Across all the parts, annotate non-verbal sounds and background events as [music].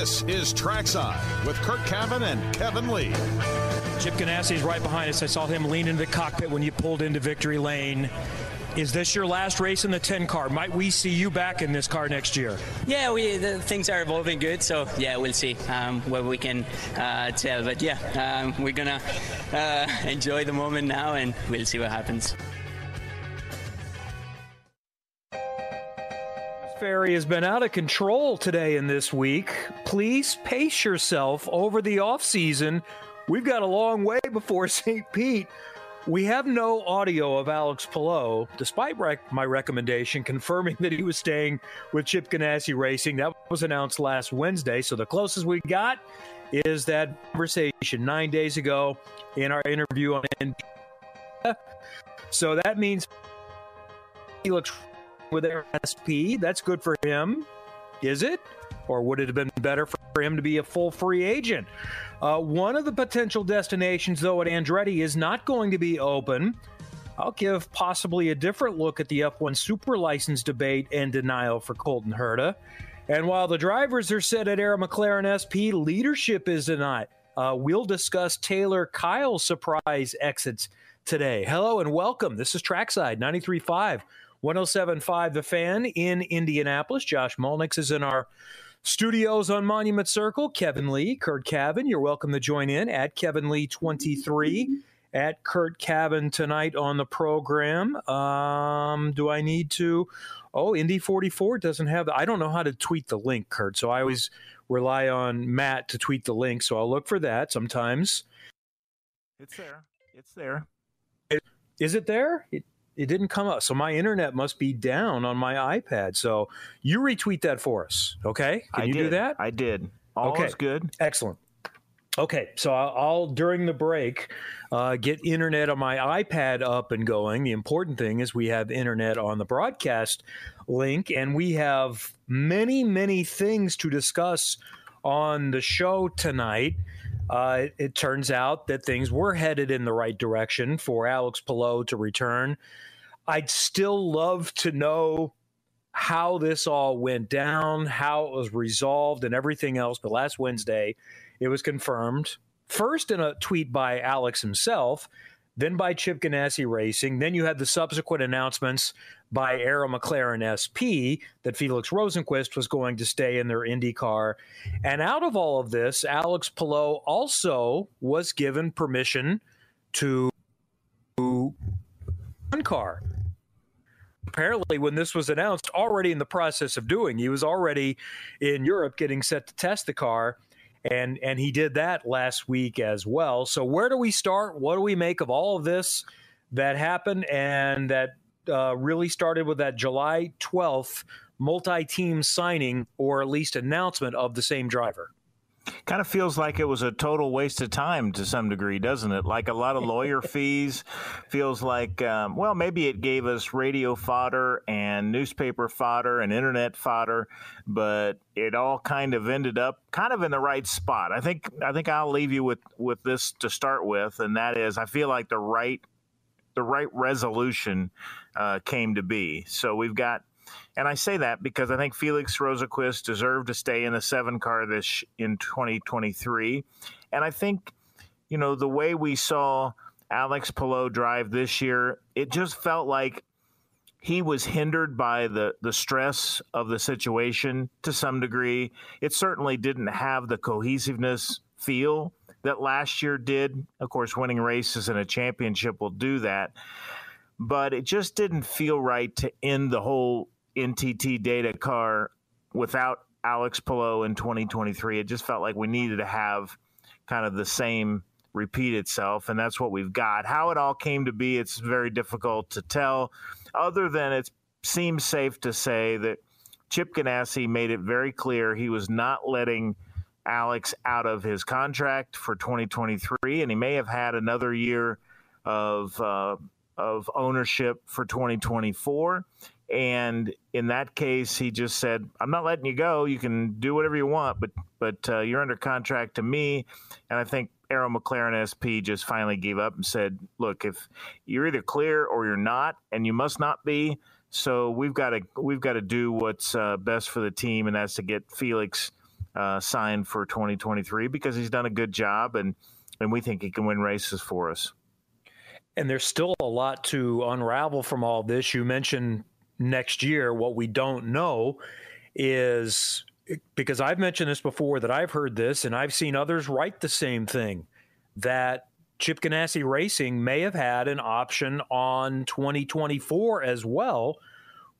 This is Trackside with Curt Cavin and Kevin Lee. Chip Ganassi is right behind us. I saw him lean into the cockpit when you pulled into victory lane. Is this your last race in the 10 car? Might we see you back in this car next year? Yeah, we the, things are evolving good, so yeah, we'll see um, what we can uh, tell. But yeah, um, we're gonna uh, [laughs] enjoy the moment now, and we'll see what happens. Ferry has been out of control today and this week. Please pace yourself over the off season. We've got a long way before [laughs] St. Pete. We have no audio of Alex Palou, despite rec- my recommendation confirming that he was staying with Chip Ganassi Racing. That was announced last Wednesday. So the closest we got is that conversation nine days ago in our interview on NPR. So that means he looks with SP. That's good for him. Is it? Or would it have been better for him to be a full free agent? Uh, one of the potential destinations, though, at Andretti is not going to be open. I'll give possibly a different look at the F1 super license debate and denial for Colton Herta. And while the drivers are set at Arrow McLaren SP, leadership is denied. Uh, we'll discuss Taylor Kiel's surprise exits today. Hello and welcome. This is Trackside 93.5 1075 The Fan in Indianapolis. Josh Molnix is in our studios on Monument Circle. Kevin Lee, Curt Cavin, you're welcome to join in at Kevin Lee 23 at Curt Cavin tonight on the program. Um, do I need to? Oh, Indy 44 doesn't have. I don't know how to tweet the link, Curt. So I always rely on Matt to tweet the link. So I'll look for that sometimes. It's there. It's there. Is it there? It, it didn't come up. So my internet must be down on my iPad. So you retweet that for us, okay? Can I you did. do that? I did. All okay. is good. Excellent. Okay, so I'll, I'll during the break uh, get internet on my iPad up and going. The important thing is we have internet on the broadcast link, and we have many, many things to discuss on the show tonight. Uh, it, turns out that things were headed in the right direction for Alex Palou to return. I'd still love to know how this all went down, how it was resolved, and everything else. But last Wednesday, it was confirmed first in a tweet by Alex himself, then by Chip Ganassi Racing. Then you had the subsequent announcements by Arrow McLaren SP that Felix Rosenqvist was going to stay in their IndyCar. And out of all of this, Alex Palou also was given permission to one car. Apparently, when this was announced, already in the process of doing, he was already in Europe getting set to test the car and and he did that last week as well. So where do we start? What do we make of all of this that happened and that uh, really started with that July twelfth multi-team signing or at least announcement of the same driver? Kind of feels like it was a total waste of time to some degree, doesn't it? Like a lot of lawyer [laughs] fees. Feels like, um, well, maybe it gave us radio fodder and newspaper fodder and internet fodder, but it all kind of ended up kind of in the right spot. I think. I think I'll leave you with with this to start with, and that is, I feel like the right the right resolution uh, came to be. So we've got and I say that because I think Felix Rosenqvist deserved to stay in the seven car this in 2023. And I think, you know, the way we saw Alex Palou drive this year, it just felt like he was hindered by the, the stress of the situation to some degree. It certainly didn't have the cohesiveness feel that last year did. Of course, winning races in a championship will do that. But it just didn't feel right to end the whole NTT data car without Alex Palou in 2023. It just felt like we needed to have kind of the same repeat itself, and that's what we've got. How it all came to be, it's very difficult to tell, other than it seems safe to say that Chip Ganassi made it very clear he was not letting Alex out of his contract for 2023, and he may have had another year of uh, of ownership for 2024. And in that case, he just said, "I'm not letting you go. You can do whatever you want, but but uh, you're under contract to me." And I think Arrow McLaren SP just finally gave up and said, "Look, if you're either clear or you're not, and you must not be, so we've got to we've got to do what's uh, best for the team, and that's to get Felix uh, signed for 2023 because he's done a good job and and we think he can win races for us. And there's still a lot to unravel from all this. You mentioned next year. What we don't know is because I've mentioned this before that I've heard this and I've seen others write the same thing that Chip Ganassi Racing may have had an option on 2024 as well,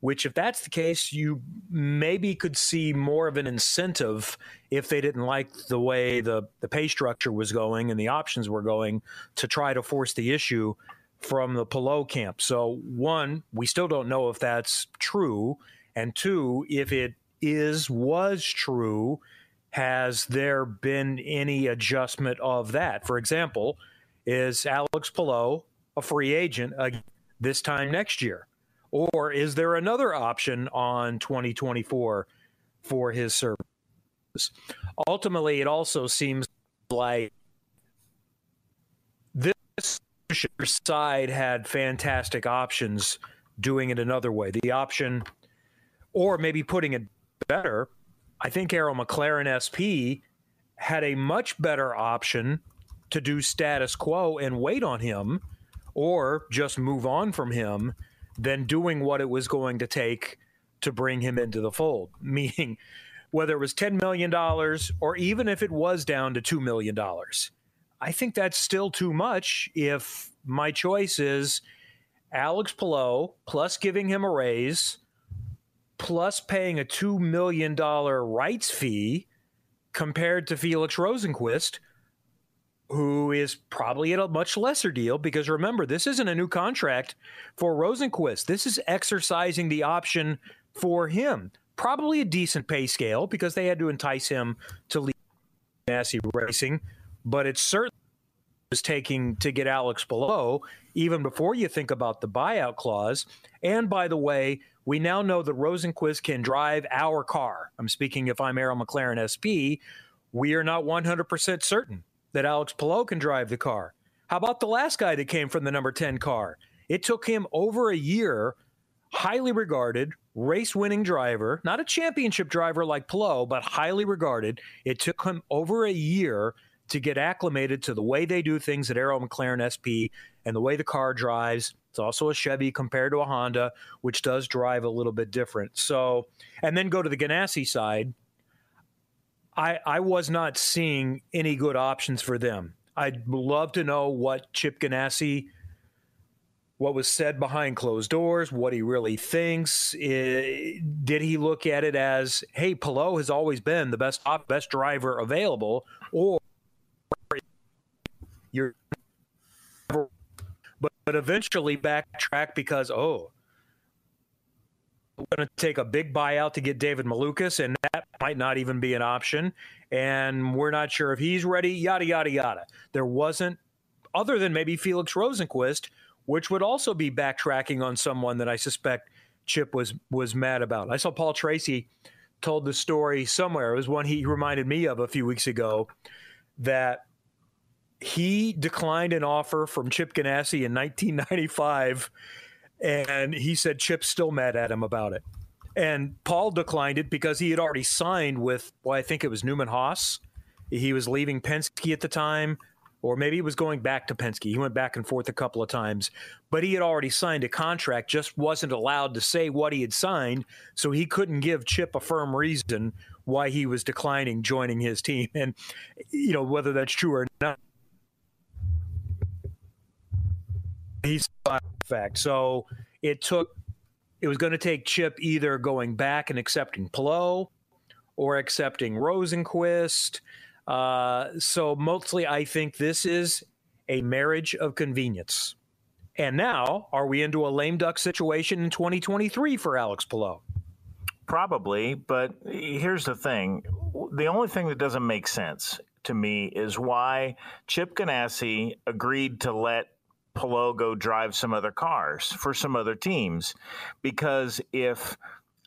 which, if that's the case, you maybe could see more of an incentive if they didn't like the way the, the pay structure was going and the options were going to try to force the issue from the Palou camp. So, one, we still don't know if that's true. And two, if it is, was true, has there been any adjustment of that? For example, is Alex Palou a free agent this time next year? Or is there another option on 2024 for his service? Ultimately, it also seems like this side had fantastic options doing it another way. The option, or maybe putting it better, I think Arrow McLaren SP had a much better option to do status quo and wait on him or just move on from him than doing what it was going to take to bring him into the fold. [laughs] Meaning, whether it was $10 million or even if it was down to $2 million, I think that's still too much if my choice is Alex Palou plus giving him a raise plus paying a $2 million rights fee compared to Felix Rosenqvist, who is probably at a much lesser deal because remember, this isn't a new contract for Rosenqvist. This is exercising the option for him. Probably a decent pay scale because they had to entice him to leave Ganassi Racing, but it's certainly was taking to get Alex Palou even before you think about the buyout clause. And by the way, we now know that Rosenqvist can drive our car. I'm speaking if I'm Arrow McLaren SP. We are not 100% certain that Alex Palou can drive the car. How about the last guy that came from the number 10 car? It took him over a year, highly regarded, race winning driver, not a championship driver like Palou, but highly regarded. It took him over a year to get acclimated to the way they do things at Arrow McLaren SP and the way the car drives. It's also a Chevy compared to a Honda, which does drive a little bit different. So, and then go to the Ganassi side. I, I was not seeing any good options for them. I'd love to know what Chip Ganassi, what was said behind closed doors, what he really thinks. Eh, did he look at it as, hey, Palou has always been the best best driver available, or you're but, but eventually backtrack because oh we're going to take a big buyout to get David Malukas, and that might not even be an option. And we're not sure if he's ready, yada, yada, yada. There wasn't, other than maybe Felix Rosenqvist, which would also be backtracking on someone that I suspect Chip was was mad about. I saw Paul Tracy told the story somewhere. It was one he reminded me of a few weeks ago that he declined an offer from Chip Ganassi in 1995 and he said Chip's still mad at him about it. And Paul declined it because he had already signed with, well, I think it was Newman Haas. He was leaving Penske at the time, or maybe he was going back to Penske. He went back and forth a couple of times, but he had already signed a contract, just wasn't allowed to say what he had signed. So he couldn't give Chip a firm reason why he was declining joining his team. And, you know, whether that's true or not, he's fact. So it took it was going to take Chip either going back and accepting Palou or accepting Rosenqvist. Uh, so mostly, I think this is a marriage of convenience. And now, are we into a lame duck situation in 2023 for Alex Palou? Probably, but here's the thing: the only thing that doesn't make sense to me is why Chip Ganassi agreed to let Palou go drive some other cars for some other teams. Because if,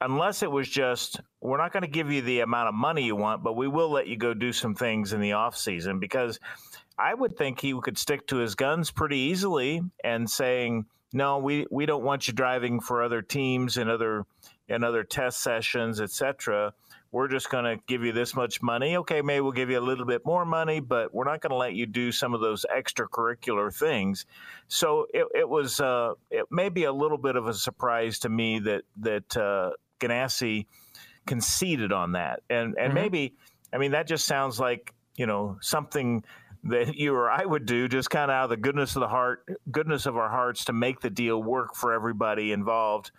unless it was just, we're not going to give you the amount of money you want, but we will let you go do some things in the off season. Because I would think he could stick to his guns pretty easily and saying, no, we, we don't want you driving for other teams and other and other test sessions, etc we're just going to give you this much money. Okay, maybe we'll give you a little bit more money, but we're not going to let you do some of those extracurricular things. So it, it was uh, it may be a little bit of a surprise to me that that uh, Ganassi conceded on that, and and mm-hmm. maybe I mean that just sounds like you know something that [laughs] you or I would do just kind of out of the goodness of the heart, goodness of our hearts to make the deal work for everybody involved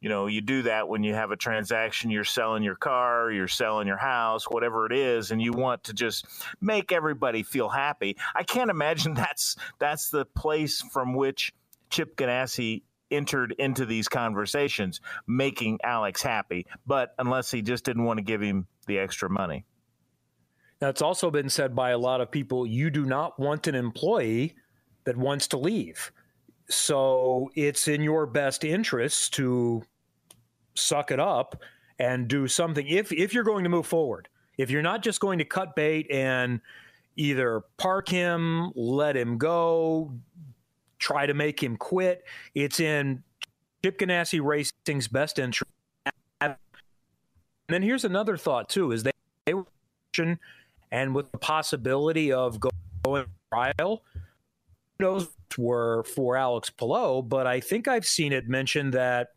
you know, you do that when you have a transaction, you're selling your car, you're selling your house, whatever it is, and you want to just make everybody feel happy. I can't imagine [laughs] that's that's the place from which Chip Ganassi entered into these conversations, making Alex happy. But unless he just didn't want to give him the extra money. That's also been said by a lot of people. You do not want an employee that wants to leave. So it's in your best interest to suck it up and do something if if you're going to move forward. If you're not just going to cut bait and either park him, let him go, try to make him quit, it's in Chip Ganassi Racing's best interest. And then here's another thought too: is they, they were and with the possibility of going trial, those were for Alex Palou, but I think I've seen it mentioned that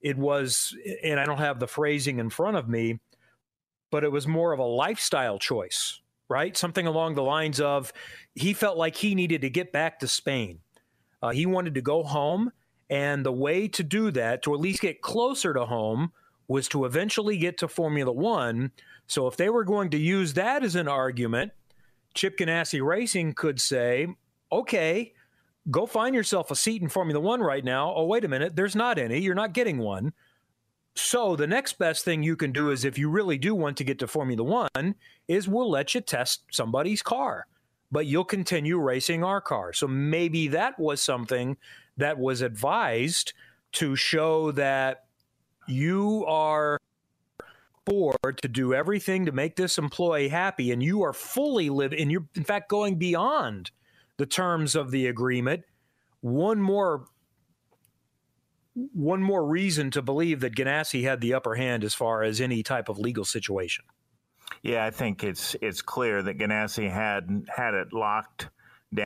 it was, and I don't have the phrasing in front of me, but it was more of a lifestyle choice, right? Something along the lines of he felt like he needed to get back to Spain. Uh, he wanted to go home. And the way to do that, to at least get closer to home, was to eventually get to Formula One. So if they were going to use that as an argument, Chip Ganassi Racing could say, okay, go find yourself a seat in Formula One right now. Oh, wait a minute, there's not any. You're not getting one. So the next best thing you can do is if you really do want to get to Formula One, is we'll let you test somebody's car, but you'll continue racing our car. So maybe that was something that was advised to show that you are board to do everything to make this employee happy and you are fully living and you're in fact going beyond the terms of the agreement. One more one more reason to believe that Ganassi had the upper hand as far as any type of legal situation. Yeah, I think it's it's clear that Ganassi had had it locked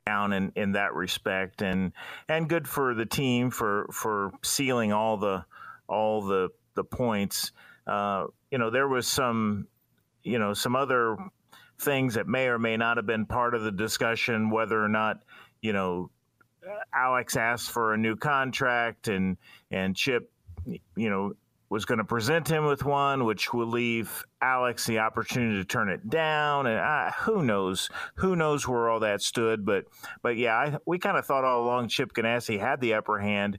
down in, in that respect, and and good for the team for for sealing all the all the the points. Uh, you know, there was some you know some other things that may or may not have been part of the discussion, whether or not, you know, Alex asked for a new contract and and Chip, you know, was going to present him with one, which will leave Alex the opportunity to turn it down. And uh, who knows? Who knows where all that stood? But but yeah, I, we kind of thought all along Chip Ganassi had the upper hand.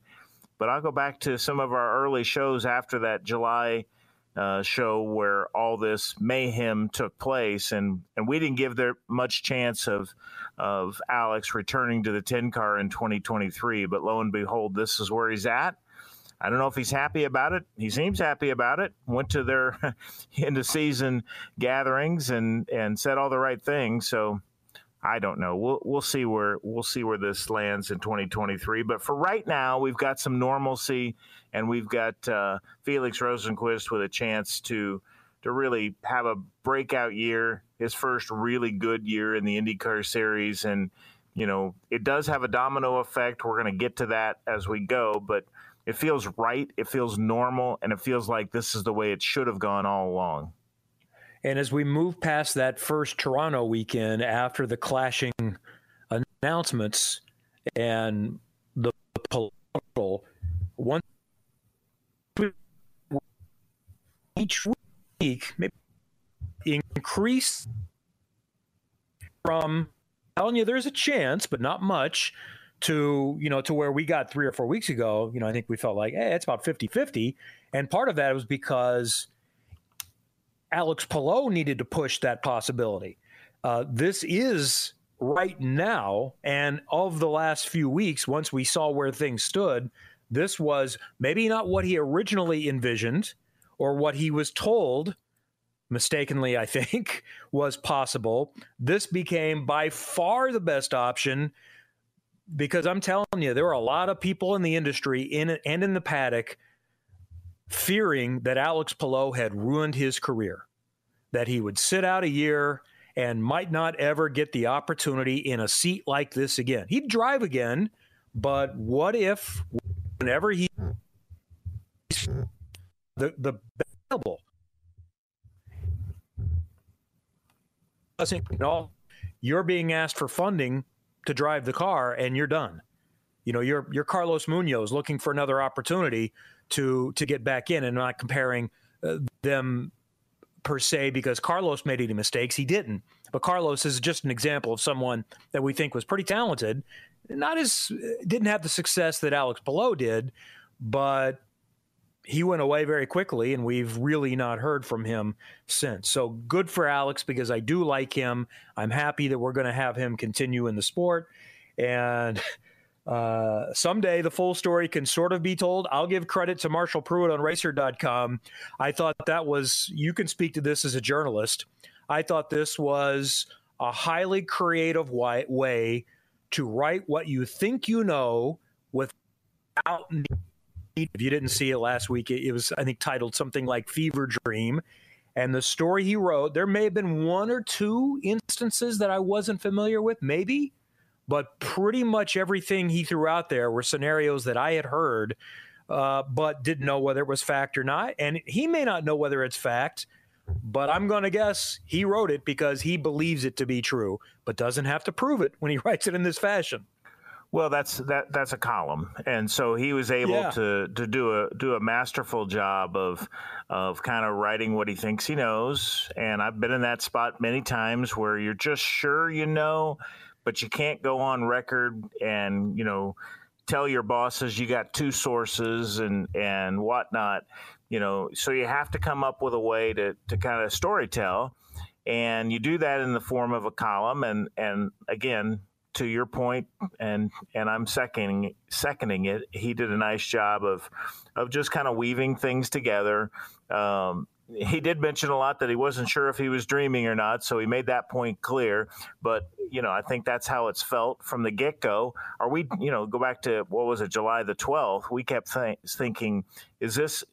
But I'll go back to some of our early shows after that July uh, show where all this mayhem took place, and and we didn't give there much chance of of Alex returning to the ten car in 2023. But lo and behold, this is where he's at. I don't know if he's happy about it. He seems happy about it. Went to their [laughs] end of season gatherings and and said all the right things. So I don't know. We'll we'll see where we'll see where this lands in 2023. But for right now, we've got some normalcy, and we've got uh, Felix Rosenqvist with a chance to to really have a breakout year, his first really good year in the IndyCar Series, and you know it does have a domino effect. We're going to get to that as we go, but it feels right, it feels normal, and it feels like this is the way it should have gone all along. And as we move past that first Toronto weekend after the clashing announcements and the political, one each week maybe increase from telling you there's a chance, but not much, to you know to where we got three or four weeks ago. You know, I think we felt like, hey, it's about 50-50. And part of that was because Alex Palou needed to push that possibility. Uh, this is right now, and of the last few weeks, once we saw where things stood, this was maybe not what he originally envisioned or what he was told, mistakenly, I think, [laughs] was possible. This became by far the best option because I'm telling you, there were a lot of people in the industry in and in the paddock fearing that Alex Palou had ruined his career. that he would sit out a year and might not ever get the opportunity in a seat like this again. He'd drive again, but what if whenever he the the available doesn't you know you're being asked for funding to drive the car and you're done. You know, you're you're Carlos Munoz looking for another opportunity to to get back in and not comparing uh, them per se because Carlos made any mistakes. He didn't. But Carlos is just an example of someone that we think was pretty talented. Not as didn't have the success that Alex Palou did, but he went away very quickly and we've really not heard from him since. So good for Alex because I do like him. I'm happy that we're going to have him continue in the sport and [laughs] uh, someday the full story can sort of be told. I'll give credit to Marshall Pruett on racer.com. I thought that was, you can speak to this as a journalist. I thought this was a highly creative way to write what you think you know without if you didn't see it last week, it was, I think, titled something like Fever Dream. And the story he wrote, there may have been one or two instances that I wasn't familiar with, maybe, but pretty much everything he threw out there were scenarios that I had heard, uh, but didn't know whether it was fact or not. And he may not know whether it's fact, but I'm going to guess he wrote it because he believes it to be true, but doesn't have to prove it when he [laughs] writes it in this fashion. Well, that's that that's a column, and so he was able yeah. to to do a do a masterful job of of kind of writing what he thinks he knows. And I've been in that spot many times where you're just sure you know, but you can't go on record and you know tell your bosses you got two sources and and whatnot. You know, so you have to come up with a way to to kind of story tell, and you do that in the form of a column. And and again, to your point, and and I'm seconding seconding it. He did a nice job of of just kind of weaving things together. Um, he did mention a lot that he wasn't sure if he was dreaming or not, so he made that point clear. But you know, I think that's how it's felt from the get go. Are we, you know, go back to what was it, July the twelfth? We kept th- thinking, is this,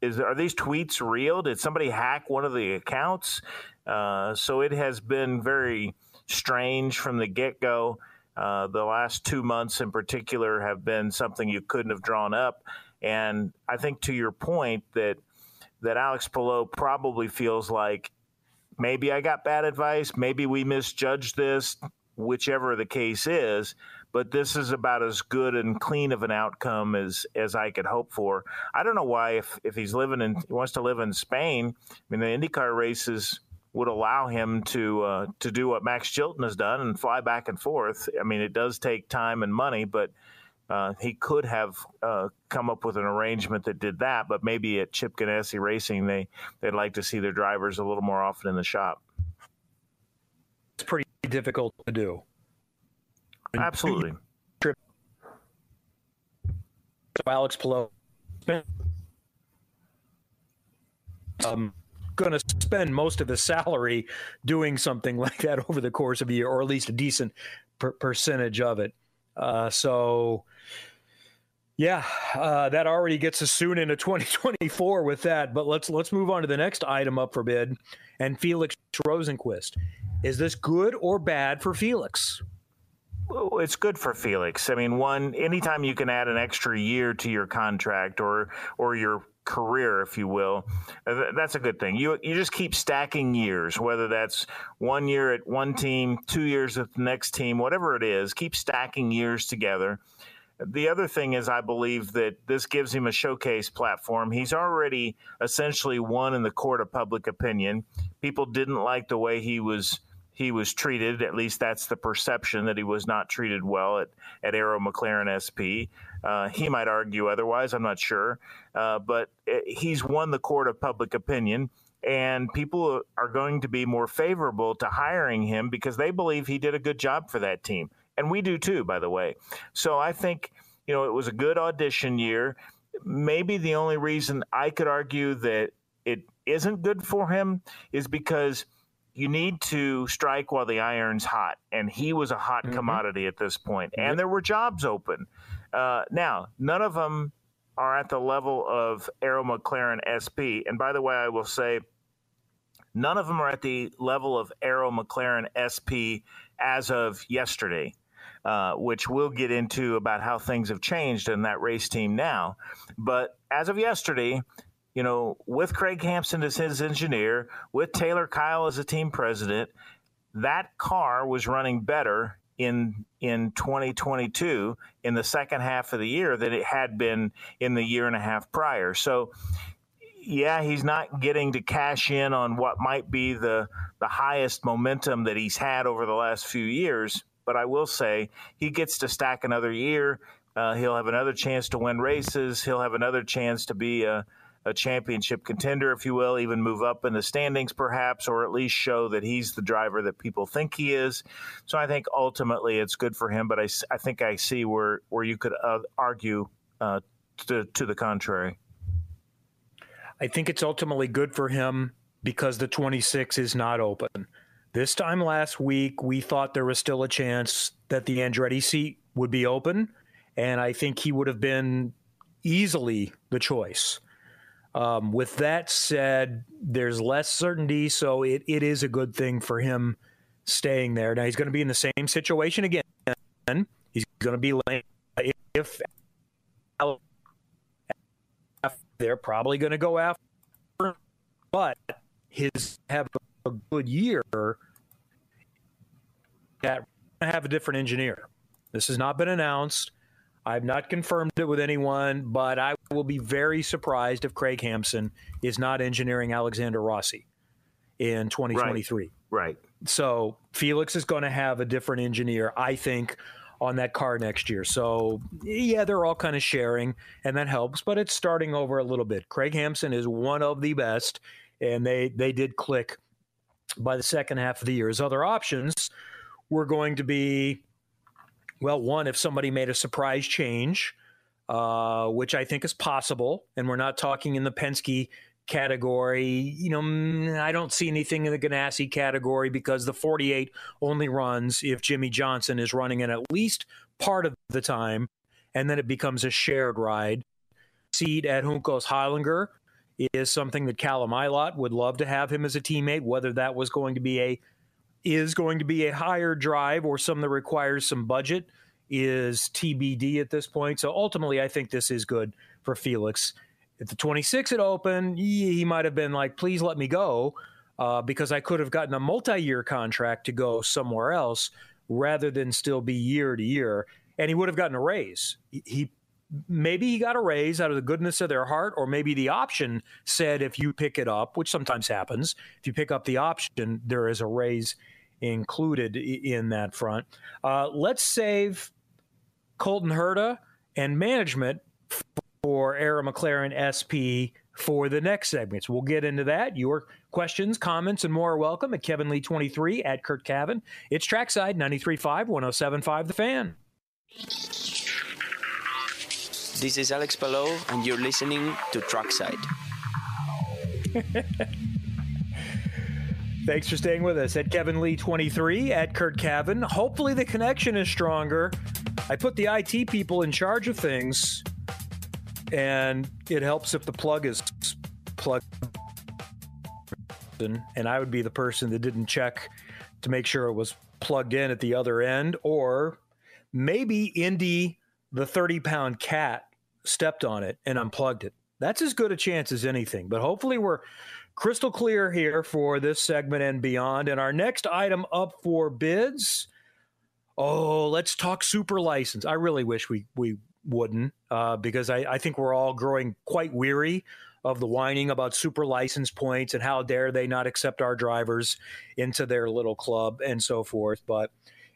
is are these tweets real? Did somebody hack one of the accounts? Uh, so it has been very strange from the get go. Uh, the last two months in particular have been something you couldn't have drawn up. And I think to your point that that Alex Palou probably feels like maybe I got bad advice, maybe we misjudged this, whichever the case is. But this is about as good and clean of an outcome as as I could hope for. I don't know why if if he's living in he wants to live in Spain. I mean the IndyCar races would allow him to uh, to do what Max Chilton has done and fly back and forth. I mean, it does take time and money, but uh, he could have uh, come up with an arrangement that did that. But maybe at Chip Ganassi Racing, they they'd like to see their drivers a little more often in the shop. It's pretty difficult to do. Absolutely. So Alex Palou. Um, going to spend most of his salary doing something like that over the course of a year, or at least a decent per- percentage of it. Uh, so, yeah, uh, that already gets us soon into [laughs] 2024 with that. But let's let's move on to the next item up for bid, and Felix Rosenqvist. Is this good or bad for Felix? Well, it's good for Felix. I mean, one, anytime you can add an extra year to your contract or or your career, if you will, uh, that's a good thing. You you just keep stacking years, whether that's one year at one team, two years at the next team, whatever it is. Keep stacking years together. The other thing is, I believe that this gives him a showcase platform. He's already essentially won in the court of public opinion. People didn't like the way he was he was treated. At least that's the perception that he was not treated well at, at Arrow McLaren SP. Uh, he might argue otherwise. I'm not sure. Uh, but uh, he's won the court of public opinion, and people are going to be more favorable to hiring him because they believe he did a good job for that team. And we do too, by the way. So I think, you know, it was a good audition year. Maybe the only reason I could argue that it isn't good for him is because you need to strike while the iron's hot. And he was a hot mm-hmm. commodity at this point. And there were jobs open. Uh, now, none of them are at the level of Arrow McLaren SP. And by the way, I will say None of them are at the level of Arrow McLaren SP as of yesterday. Uh, which we'll get into about how things have changed in that race team now. But as of yesterday, you know, with Craig Hampson as his engineer, with Taylor Kiel as a team president, that car was running better in in 2022 in the second half of the year than it had been in the year and a half prior. So yeah, he's not getting to cash in on what might be the the highest momentum that he's had over the last few years, but I will say he gets to stack another year. Uh, he'll have another chance to win races. He'll have another chance to be a a championship contender, if you will, even move up in the standings perhaps, or at least show that he's the driver that people think he is. So I think ultimately it's good for him, but I, I think I see where, where you could uh, argue uh, to, to the contrary. I think it's ultimately good for him because the 26 is not open. This time last week, we thought there was still a chance that the Andretti seat would be open, and I think he would have been easily the choice. Um, with that said, there's less certainty, so it, it is a good thing for him staying there. Now he's going to be in the same situation again. He's going to be late if they're probably going to go after, but his have a good year. That have a different engineer. This has not been announced. I've not confirmed it with anyone, but I will be very surprised if Craig Hampson is not engineering Alexander Rossi in 2023. Right. right. So Felix is going to have a different engineer, I think, on that car next year. So yeah, they're all kind of sharing, and that helps, but it's starting over a little bit. Craig Hampson is one of the best, and they they did click by the second half of the year. His other options were going to be well, one, if somebody made a surprise change, uh, which I think is possible, and we're not talking in the Penske category. You know, mm, I don't see anything in the Ganassi category because the 48 only runs if Jimmie Johnson is running it at least part of the time, and then it becomes a shared ride. Seat at Juncos Hollinger is something that Callum Ilott would love to have him as a teammate, whether that was going to be a is going to be a higher drive or some that requires some budget is TBD at this point. So ultimately, I think this is good for Felix. If the 26 had opened, he might have been like, please let me go uh, because I could have gotten a multi year contract to go somewhere else rather than still be year to year. And he would have gotten a raise. He maybe he got a raise out of the goodness of their heart, or maybe the option said if you pick it up, which sometimes happens, if you pick up the option, there is a raise included in that front. Uh, let's save Colton Herta and management for Arrow McLaren SP for the next segments. We'll get into that. Your questions, comments, and more are welcome at Kevin Lee 23 at Curt Cavin. It's Trackside 93.5, 107.5 The Fan. This is Alex Palou, and you're listening to Trackside. Thanks for staying with us at Kevin Lee 23 at Curt Cavin. Hopefully, the connection is stronger. I put the IT people in charge of things, and it helps if the plug is plugged. In, and I would be the person that didn't check to make sure it was plugged in at the other end, or maybe Indy, the 30 pound cat, stepped on it and unplugged it. That's as good a chance as anything. But hopefully, we're crystal clear here for this segment and beyond. And our next item up for bids. Oh, let's talk super license. I really wish we we wouldn't, uh, because I, I think we're all growing quite weary of the whining about super license points and how dare they not accept our drivers into their little club and so forth. But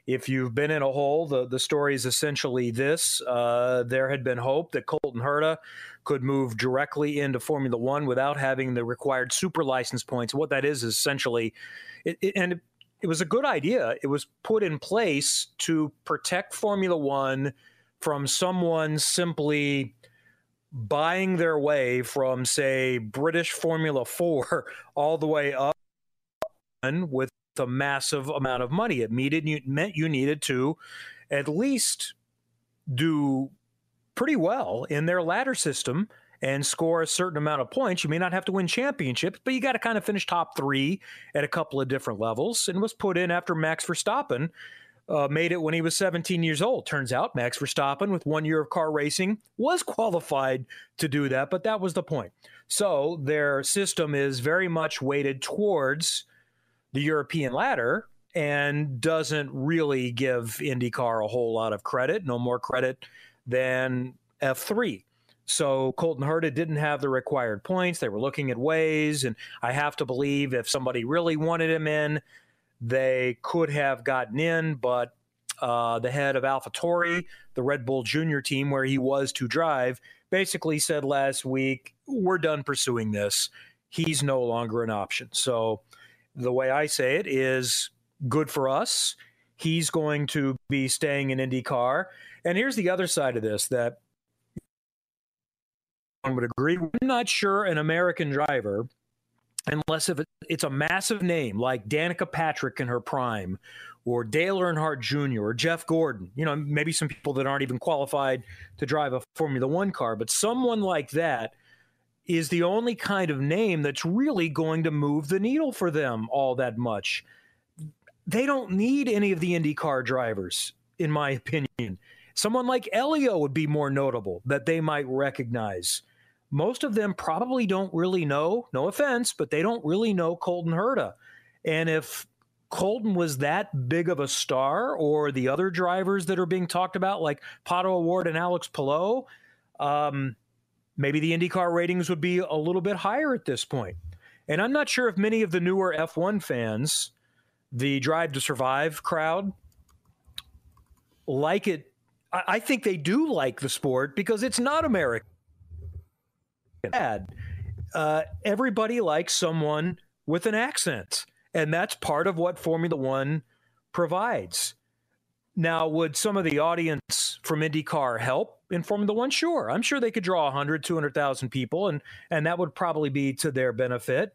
if you've been in a hole, the, the story is essentially this. Uh, there had been hope that Colton Herta could move directly into Formula One without having the required super license points. What that is, is essentially, it, it, and it was a good idea. It was put in place to protect Formula One from someone simply buying their way from, say, British Formula Four [laughs] all the way up with a massive amount of money. It needed meant you needed to at least do pretty well in their ladder system and score a certain amount of points. You may not have to win championships, but you got to kind of finish top three at a couple of different levels. And was put in after Max Verstappen uh, made it when he was 17 years old. Turns out Max Verstappen, with one year of car racing, was qualified to do that, but that was the point. So their system is very much weighted towards the European ladder and doesn't really give IndyCar a whole lot of credit, no more credit than F3. So Colton Herta didn't have the required points. They were looking at ways, and I have to believe if somebody really wanted him in, they could have gotten in, but uh, the head of AlphaTauri, the Red Bull Junior team where he was to drive, basically said last week, "We're done pursuing this. He's no longer an option." So the way I say it is good for us. He's going to be staying in IndyCar. And here's the other side of this that one would agree. I'm not sure an American driver, unless if it's a massive name like Danica Patrick in her prime, or Dale Earnhardt Jr. or Jeff Gordon, you know, maybe some people that aren't even qualified to drive a Formula One car, but someone like that is the only kind of name that's really going to move the needle for them all that much. They don't need any of the IndyCar drivers, in my opinion. Someone like Helio would be more notable that they might recognize. Most of them probably don't really know, no offense, but they don't really know Colton Herta. And if Colton was that big of a star, or the other drivers that are being talked about, like Pato O'Ward and Alex Palou, um, maybe the IndyCar ratings would be a little bit higher at this point. And I'm not sure if many of the newer F1 fans, the Drive to Survive crowd, like it. I think they do like the sport because it's not American. Uh, everybody likes someone with an accent. And that's part of what Formula One provides. Now, would some of the audience from IndyCar help in Formula One? Sure. I'm sure they could draw 100, 200,000 people, and, and that would probably be to their benefit.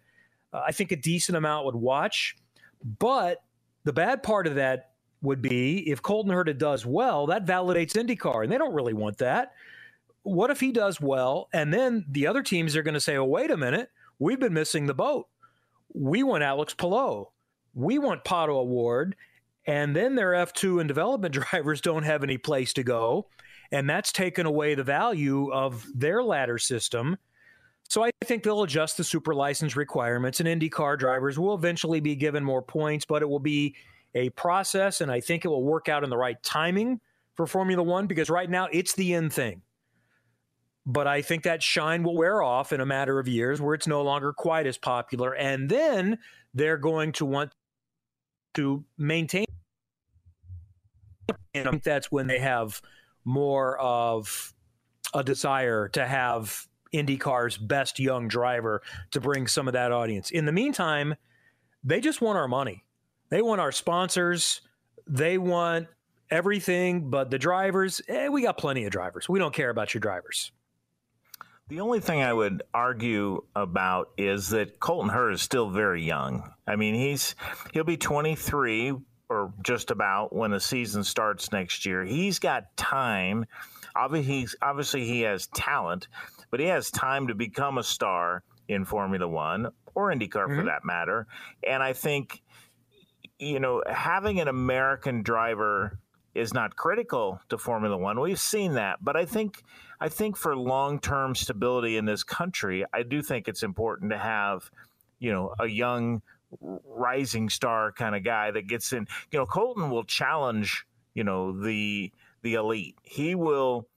Uh, I think a decent amount would watch. But the bad part of that would be if Colton Herta does well, that validates IndyCar, and they don't really want that. What if he does well, and then the other teams are going to say, oh, wait a minute, we've been missing the boat we want Alex Palou. We want Pato O'Ward, And then their F2 and development [laughs] drivers don't have any place to go. And that's taken away the value of their ladder system. So I think they'll adjust the super license requirements, and IndyCar drivers will eventually be given more points, but it will be a process, and I think it will work out in the right timing for Formula One because right now it's the end thing but I think that shine will wear off in a matter of years where it's no longer quite as popular. And then they're going to want to maintain. And I think that's when they have more of a desire to have IndyCar's best young driver to bring some of that audience. In the meantime, they just want our money. They want our sponsors. They want everything but the drivers. Eh, we got plenty of drivers. We don't care about your drivers. The only thing I would argue about is that Colton Herta is still very young. I mean, he's he'll be 23 or just about when the season starts next year. He's got time. Obviously, he's, obviously he has talent, but he has time to become a star in Formula One or IndyCar mm-hmm. for that matter. And I think, you know, having an American driver is not critical to Formula One. We've seen that, but I think I think for long term stability in this country, I do think it's important to have, you know, a young rising star kind of guy that gets in. You know, Colton will challenge, you know, the the elite. He will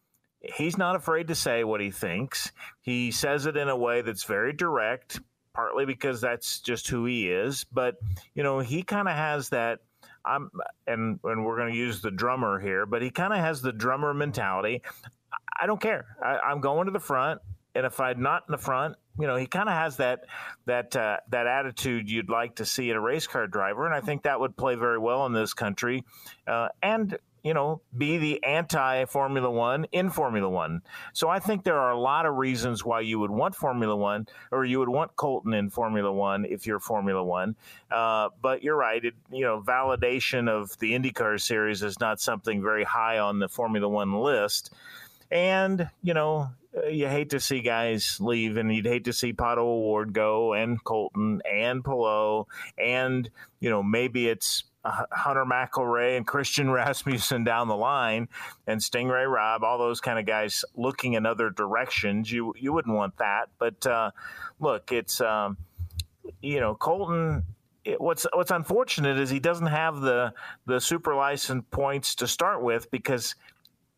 he's not afraid to say what he thinks. He says it in a way that's very direct, partly because that's just who he is, but you know, he kind of has that I'm and and we're going to use the drummer here, but he kind of has the drummer mentality. I don't care. I, I'm going to the front, and if I'm not in the front, you know, he kind of has that that uh, that attitude you'd like to see in a race car driver, and I think that would play very well in this country. Uh, and you know, be the anti Formula One in Formula One. So I think there are a lot of reasons why you would want Formula One or you would want Colton in Formula One if you're Formula One. Uh, but you're right. It, you know, validation of the IndyCar series is not something very high on the Formula One list. And, you know, uh, you hate to see guys leave, and you'd hate to see Pato O'Ward go, and Colton, and Palou, and you know maybe it's uh, Hunter McElrea and Christian [laughs] Rasmussen down the line, and Sting Ray Robb, all those kind of guys looking in other directions. You you wouldn't want that, but uh, look, it's um, you know Colton. It, what's what's unfortunate is he doesn't have the the super license points to start with because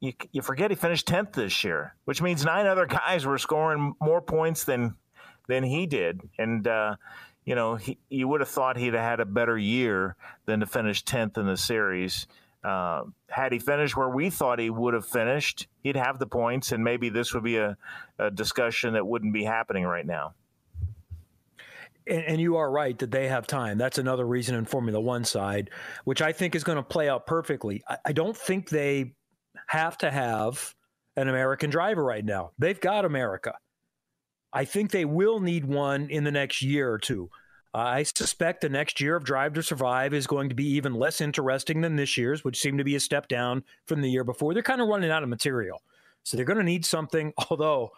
you, you forget he finished 10th this year, which means nine other guys were scoring more points than than he did. And, uh, you know, he, you would have thought he'd have had a better year than to finish 10th in the series. Uh, had he finished where we thought he would have finished, he'd have the points, and maybe this would be a, a discussion that wouldn't be happening right now. And, and, you are right that they have time. That's another reason in Formula One side, which I think is going to play out perfectly. I, I don't think they have to have an American driver right now. They've got America. I think they will need one in the next year or two. I suspect the next year of Drive to Survive is going to be even less interesting than this year's, which seemed to be a step down from the year before. They're kind of running out of material. So they're going to need something. [laughs] Although,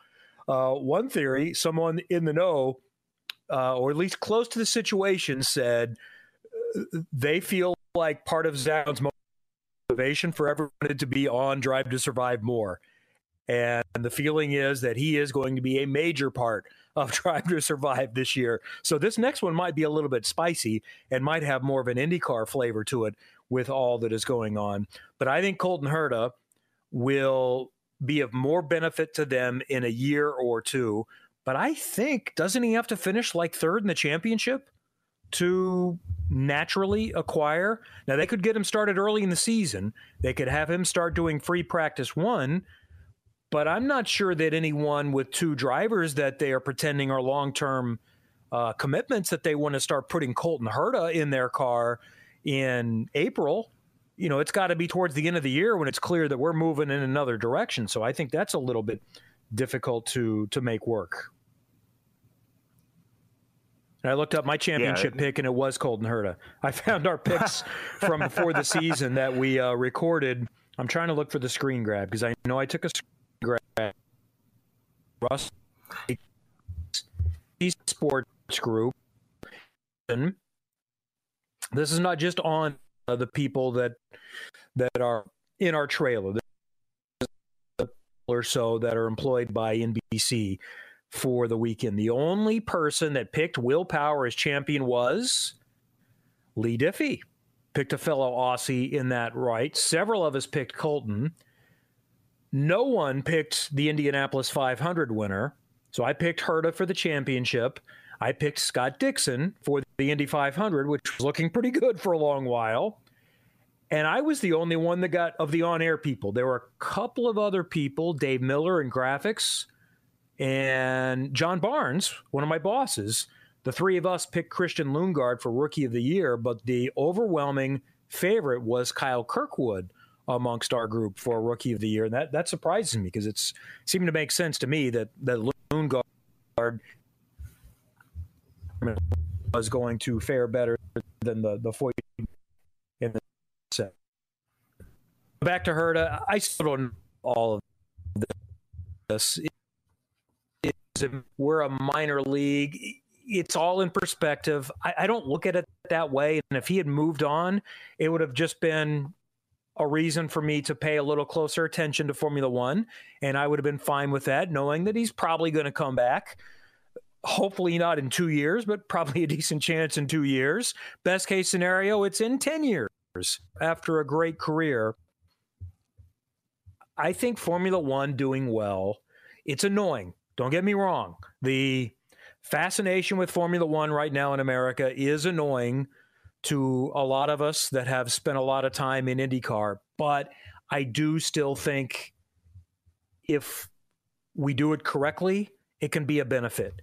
uh, one theory, someone in the know, uh, or at least close to the situation, said uh, they feel like part of Zak's motivation for everyone to be on Drive to Survive more. And the feeling is that he is going to be a major part of [laughs] Drive to Survive this year. So this next one might be a little bit spicy and might have more of an IndyCar flavor to it with all that is going on. But I think Colton Herta will be of more benefit to them in a year or two. But I think, doesn't he have to finish like third in the championship to naturally acquire. Now, they could get him started early in the season. They could have him start doing free practice one, but I'm not sure that anyone with two drivers that they are pretending are long term uh, commitments that they want to start putting Colton Herta in their car in April. You know, it's got to be towards the end of the year when it's clear that we're moving in another direction. So I think that's a little bit difficult to to make work. And I looked up my championship yeah. pick, and it was Colton Herta. I found our picks from before the season that we uh, recorded. I'm trying to look for the screen grab because I know I took a screen grab. Russ Sports Group. And this is not just on uh, the people that that are in our trailer or so that are employed by NBC for the weekend. The only person that picked Will Power as champion was Leigh Diffey. Picked a fellow Aussie in that right. Several of us picked Colton. No one picked the Indianapolis 500 winner. So I picked Herta for the championship. I picked Scott Dixon for the Indy 500, which was looking pretty good for a long while. And I was the only one that got of the on air people. There were a couple of other people, Dave Miller in graphics, and John Barnes, one of my bosses, the three of us picked Christian Lundgaard for Rookie of the Year, but the overwhelming favorite was Kyle Kirkwood amongst our group for Rookie of the Year, and that that surprises me because it's seemed to make sense to me that that Lundgaard was going to fare better than the the Foyt in the set. Back to Herta, I still don't know all of this we're a minor league. It's all in perspective. I, I don't look at it that way. And if he had moved on, it would have just been a reason for me to pay a little closer attention to Formula One. And I would have been fine with that, knowing that he's probably going to come back. Hopefully, not in two years, but probably a decent chance in two years. Best case scenario, it's in 10 years after a great career. I think Formula One doing well, it's annoying. Don't get me wrong. The fascination with Formula One right now in America is annoying to a lot of us that have spent a lot of time in IndyCar, but I do still think if we do it correctly, it can be a benefit.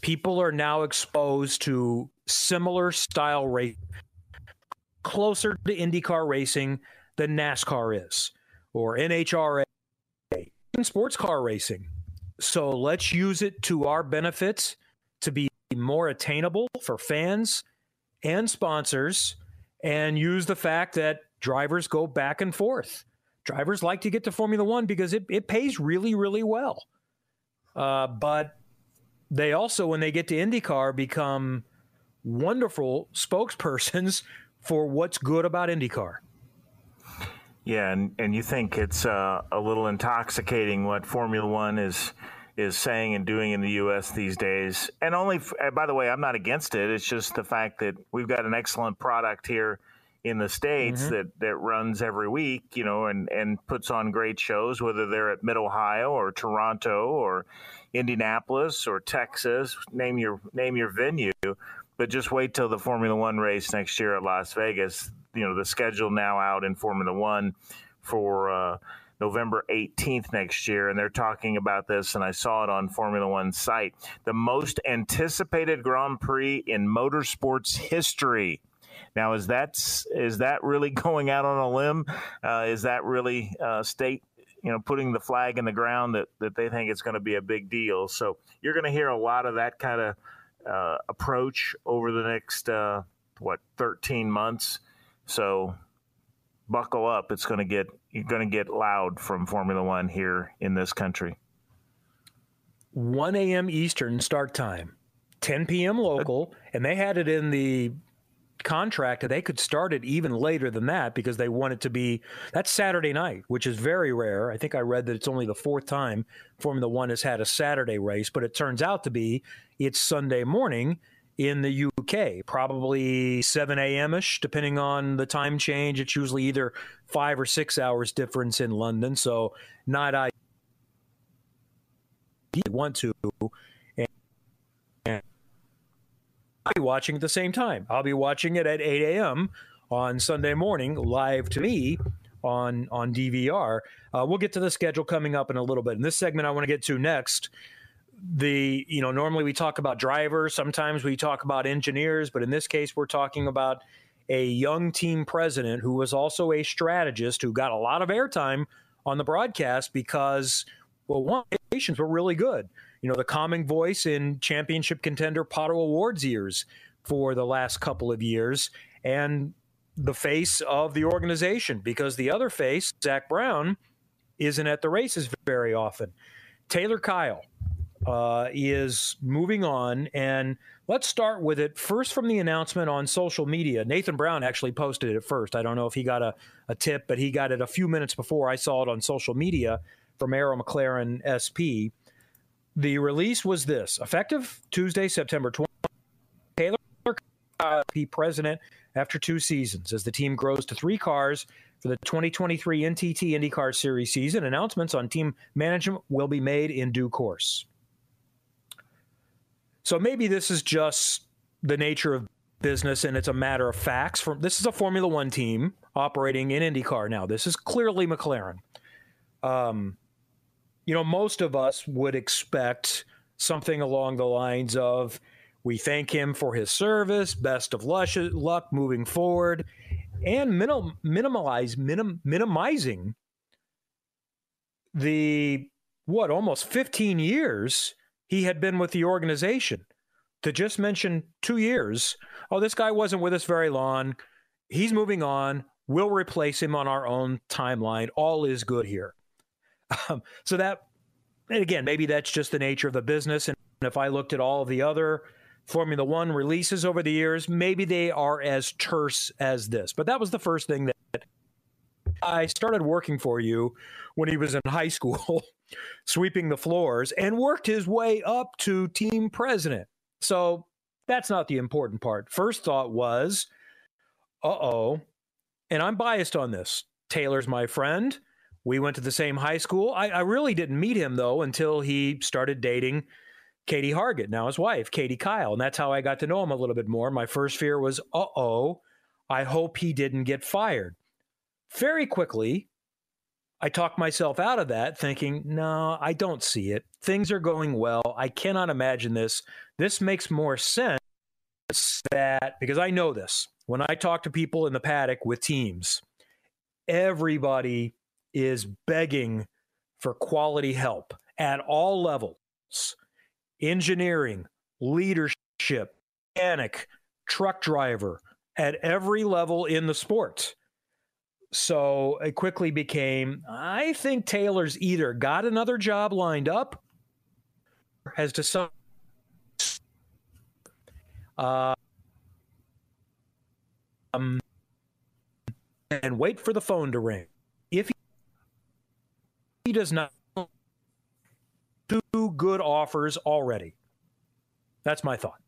People are now exposed to similar style race, closer to IndyCar racing than NASCAR is, or NHRA, in sports car racing. So let's use it to our benefit to be more attainable for fans and sponsors and use the fact that drivers go back and forth. Drivers like to get to Formula One because it, it pays really, really well. Uh, but they also, when they get to IndyCar, become wonderful spokespersons [laughs] for what's good about IndyCar. Yeah, and, and you think it's uh, a little intoxicating what Formula One is is saying and doing in the U.S. these days. And only, by the way, I'm not against it. It's just the fact that we've got an excellent product here in the states mm-hmm. that that runs every week, you know, and and puts on great shows, whether they're at Mid Ohio or Toronto or Indianapolis or Texas, name your name your venue. But just wait till the Formula One race next year at Las Vegas. You know, the schedule now out in Formula One for uh, November 18th next year, and they're talking about this, and I saw it on Formula One site. The most anticipated Grand Prix in motorsports history. Now, is that is that really [laughs] going out on a limb? Uh, is that really uh, state, you know, putting the flag in the ground that that they think it's going to be a big deal? So you're going to hear a lot of that kind of uh, approach over the next uh, what 13 months. So buckle up. It's going to get you're going to get loud from Formula One here in this country. 1 a.m. Eastern start time, 10 p.m. local, and they had it in the contract they could start it even later than that because they want it to be that's Saturday night, which is very rare. I think I read that it's only the fourth time Formula One has had a Saturday race, but it turns out to be it's Sunday morning in the UK, probably 7 a.m. ish, depending on the time change. It's usually either five or six hours difference in London, so not I want to And I'll be watching at the same time. I'll be watching it at 8 a.m. on Sunday morning, live to me on on DVR. Uh, we'll get to the schedule coming up in a little bit. In this segment, I want to get to next. The you know normally we talk about drivers, sometimes we talk about engineers, but in this case, we're talking about a young team president who was also a strategist who got a lot of airtime on the broadcast because well, one, patients were really good you know, the calming voice in championship contender Pato O'Ward's years for the last couple of years, and the face of the organization because the other face, Zak Brown, isn't at the races very often. Taylor Kiel uh, is moving on, and let's start with it first from the announcement on social media. Nathan Brown actually posted it first. I don't know if he got a, a tip, but he got it a few minutes before I saw it on social media from Arrow McLaren SP. The release was this effective Tuesday, September 20th. Taylor be president after two seasons as the team grows to three cars for the 2023 NTT IndyCar Series season. Announcements on team management will be made in due course. So maybe this is just the nature of business and it's a matter of facts. From this is a Formula One team operating in IndyCar now. This is clearly McLaren. Um, you know, most of us would expect something along the lines of, we thank him for his service, best of luck moving forward, and minim- minimalize, minim- minimizing the, what, almost 15 years he had been with the organization. To just mention two years, oh, this guy wasn't with us very long. He's moving on. We'll replace him on our own timeline. All is good here. [laughs] Um, so that, again, maybe that's just the nature of the business. And if I looked at all of the other Formula One releases over the years, maybe they are as terse as this. But that was the first thing that I started working for you when he was in high school, [laughs] sweeping the floors, and worked his way up to team president. So that's not the important part. First thought was, uh oh, and I'm biased on this. Taylor's my friend. We went to the same high school. I, I really didn't meet him though until he started dating Katie Hargett, now his wife, Katie Kiel. And that's how I got to know him a little bit more. My first fear was, uh oh, I hope he didn't get fired. Very quickly, I talked myself out of that, thinking, no, I don't see it. Things are going well. I cannot imagine this. This makes more sense that because I know this. When I talk to people in the paddock with teams, everybody is begging for quality help at all levels engineering, leadership, mechanic, truck driver, at every level in the sport. So it quickly became I think Taylor's either got another job lined up, has decided. Uh, um, and wait for the phone to ring. If he, he does not, two good offers already. That's my thought.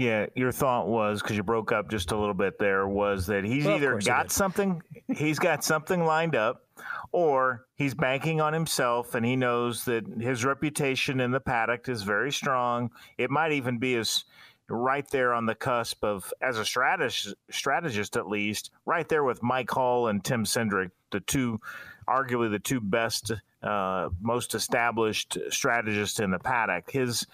Yeah, your thought was because you broke up just a little bit there was that he's Well, either got something, he's got something lined up, or he's banking on himself and he knows that his reputation in the paddock is very strong. It might even be as right there on the cusp of, as a strategist, strategist at least, right there with Mike Hull and Tim Cindric, the two, arguably the two best, uh, most established strategists in the paddock. His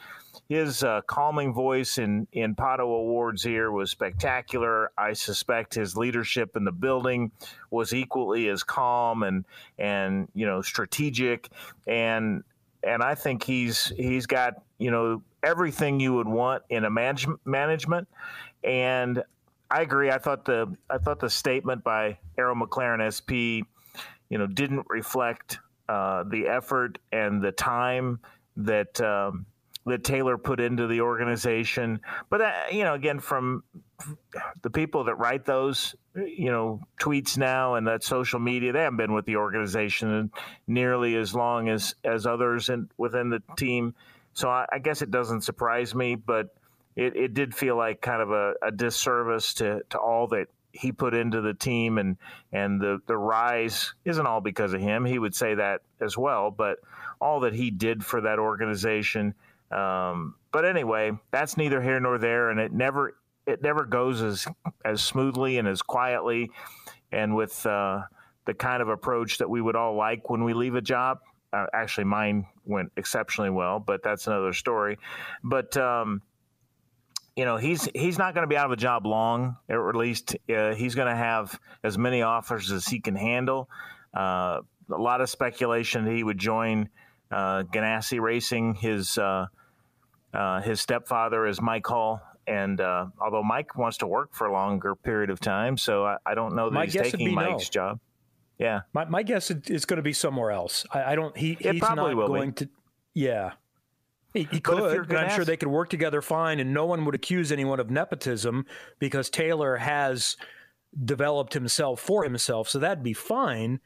his uh, calming voice in in Pato O'Ward's here was spectacular. I suspect his leadership in the building was equally as calm and and you know strategic and and I think he's he's got you know everything you would want in a manage, management and I agree. I thought the I thought the statement by Arrow McLaren SP, you know, didn't reflect uh, the effort and the time that um, that Taylor put into the organization. But uh, you know, again, from the people that write those, you know, tweets now and that social media, they haven't been with the organization nearly as long as as others in, within the team. So I, I guess it doesn't surprise me, but it, it did feel like kind of a, a disservice to, to all that he put into the team and and the the rise isn't all because of him. He would say that as well, but all that he did for that organization. Um, but anyway, that's neither here nor there, and it never it never goes as as smoothly and as quietly and with uh, the kind of approach that we would all like when we leave a job. Uh, actually, mine went exceptionally well, but that's another story. But um, you know he's he's not going to be out of a job long, or at least uh, he's going to have as many offers as he can handle. Uh, a lot of speculation that he would join uh, Ganassi Racing. His uh, uh, his stepfather is Mike Hull, and uh, although Mike wants to work for a longer period of time, so I, I don't know that My he's taking be no. Mike's job. Yeah, My, my guess is it's going to be somewhere else. I, I don't. He, It he's probably not will be. going to. Yeah, he, he could. and I'm sure they could work together fine, and no one would accuse anyone of nepotism because Taylor has developed himself for himself, so that'd be fine.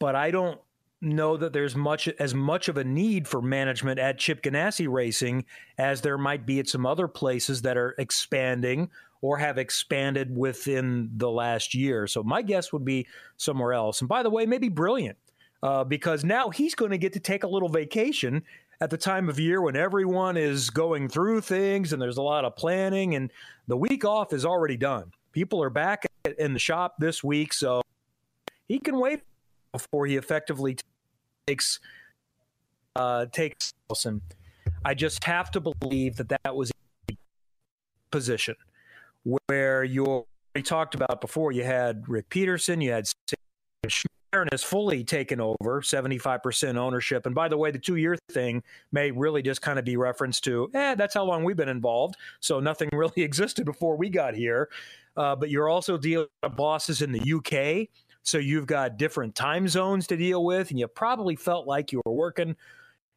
But I don't know that there's much as much of a need for management at Chip Ganassi Racing as there might be at some other places that are expanding or have expanded within the last year. So my guess would be somewhere else. And by the way, maybe brilliant uh, because now he's going to get to take a little vacation at the time of year when everyone is going through things and there's a lot of planning and the week off is already done. People are back in the shop this week, so he can wait before he effectively takes uh, takes Wilson. I just have to believe that that was a position where we talked about before. You had Ric Peterson, you had Sharon has fully taken over 75% ownership. And by the way, the two year thing may really just kind of be reference to, eh, that's how long we've been involved. So nothing [laughs] really existed before we got here. Uh, but you're also dealing with bosses in the UK. So you've got different time zones to deal with. And you probably felt like you were working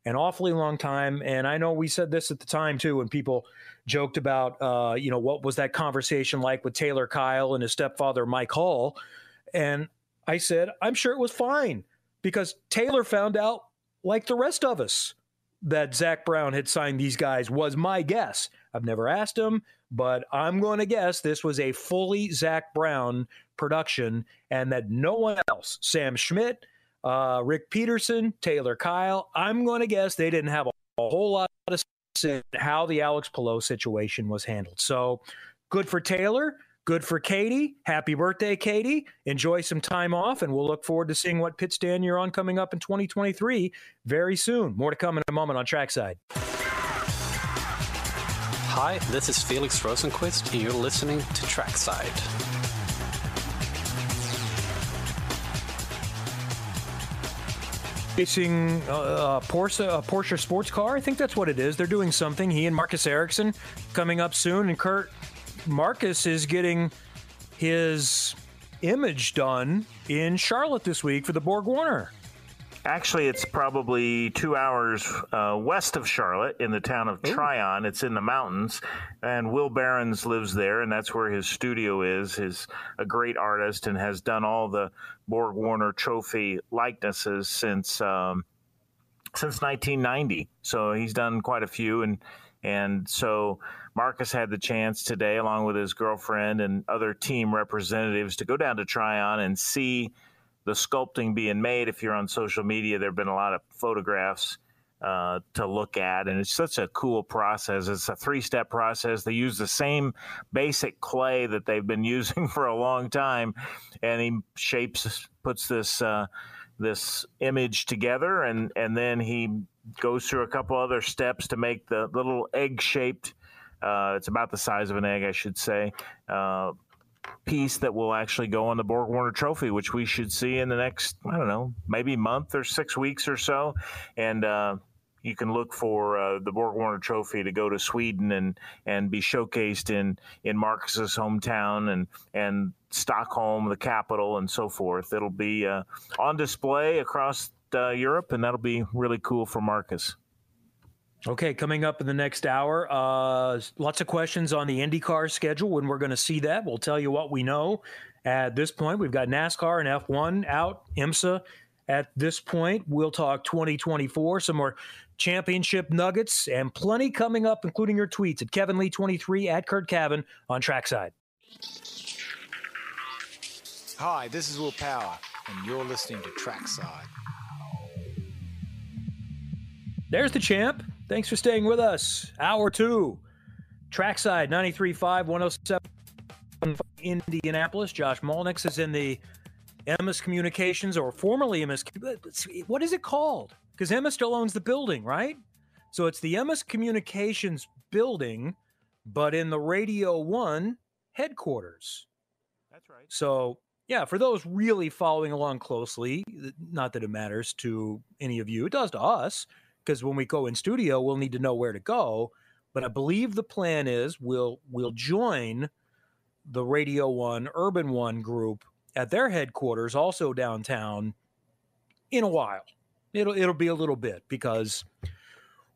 an awfully long time. And I know we said this at the time too, when people joked about, uh, you know, what was that conversation like with Taylor Kiel and his stepfather, Mike Hull. And I said, I'm sure it was fine because Taylor found out, like the rest of us, that Zak Brown had signed these guys, was my guess. I've never asked him, but I'm going to guess this was a fully Zak Brown production and that no one else, Sam Schmidt, uh, Ric Peterson, Taylor Kiel, I'm going to guess they didn't have a, a whole lot of how the Alex Palou situation was handled. So good for Taylor. Good for Katie. Happy birthday, Katie. Enjoy some time off, and we'll look forward to seeing what pit stand you're on coming up in 2023 very soon. More to come in a moment on Trackside. Hi, this is Felix Rosenqvist, and you're listening to Trackside. Racing uh, a Porsche, a Porsche sports car. I think that's what it is. They're doing something. He and Marcus Ericsson coming up soon, and Curt Marcus is getting his image done in Charlotte this week for the Borg Warner. Actually, it's probably two hours uh, west of Charlotte in the town of Tryon. It's in the mountains, and Will Behrends lives there, and that's where his studio is. He's a great artist and has done all the Borg Warner Trophy likenesses since um, since 1990. So he's done quite a few, and and so Marcus had the chance today, along with his girlfriend and other team representatives, to go down to Tryon and see the sculpting being made. If you're on social media, there have been a lot of photographs uh, to look at, and it's such a cool process. It's a three step process. They use the same basic clay that they've been [laughs] using for a long time, and he shapes, puts this. Uh, this image together and and then he goes through a couple other steps to make the little egg shaped uh, it's about the size of an egg i should say uh, piece that will actually go on the Borg Warner Trophy, which we should see in the next, I don't know, maybe month or six weeks or so. And uh, you can look for uh, the Borg Warner Trophy to go to Sweden and, and be showcased in, in Marcus's hometown and, and Stockholm, the capital, and so forth. It'll be uh, on display across uh, Europe, and that'll be really cool for Marcus. Okay, coming up in the next hour, uh, lots of questions on the IndyCar schedule. When we're going to see that, we'll tell you what we know. At this point, we've got NASCAR and F1 out, IMSA. At this point, we'll talk 2024, some more championship nuggets, and plenty coming up, including your tweets at Kevin Lee 23 at Curt Cavin on Trackside. Hi, this is Will Power, and you're listening to Trackside. There's the champ. Thanks for staying with us. Hour two, trackside 93.5, 107 Indianapolis. Josh Molnix is in the Emmis Communications, or formerly Emmis. What is it called? Because Emmis still owns the building, right? So it's the Emmis Communications building, but in the Radio One headquarters. That's right. So yeah, for those really following along closely, not that it matters to any of you, it does to us because when we go in studio, we'll need to know where to go. But I believe the plan is we'll we'll join the Radio One Urban One group at their headquarters, also downtown, in a while. It'll it'll be a little bit because,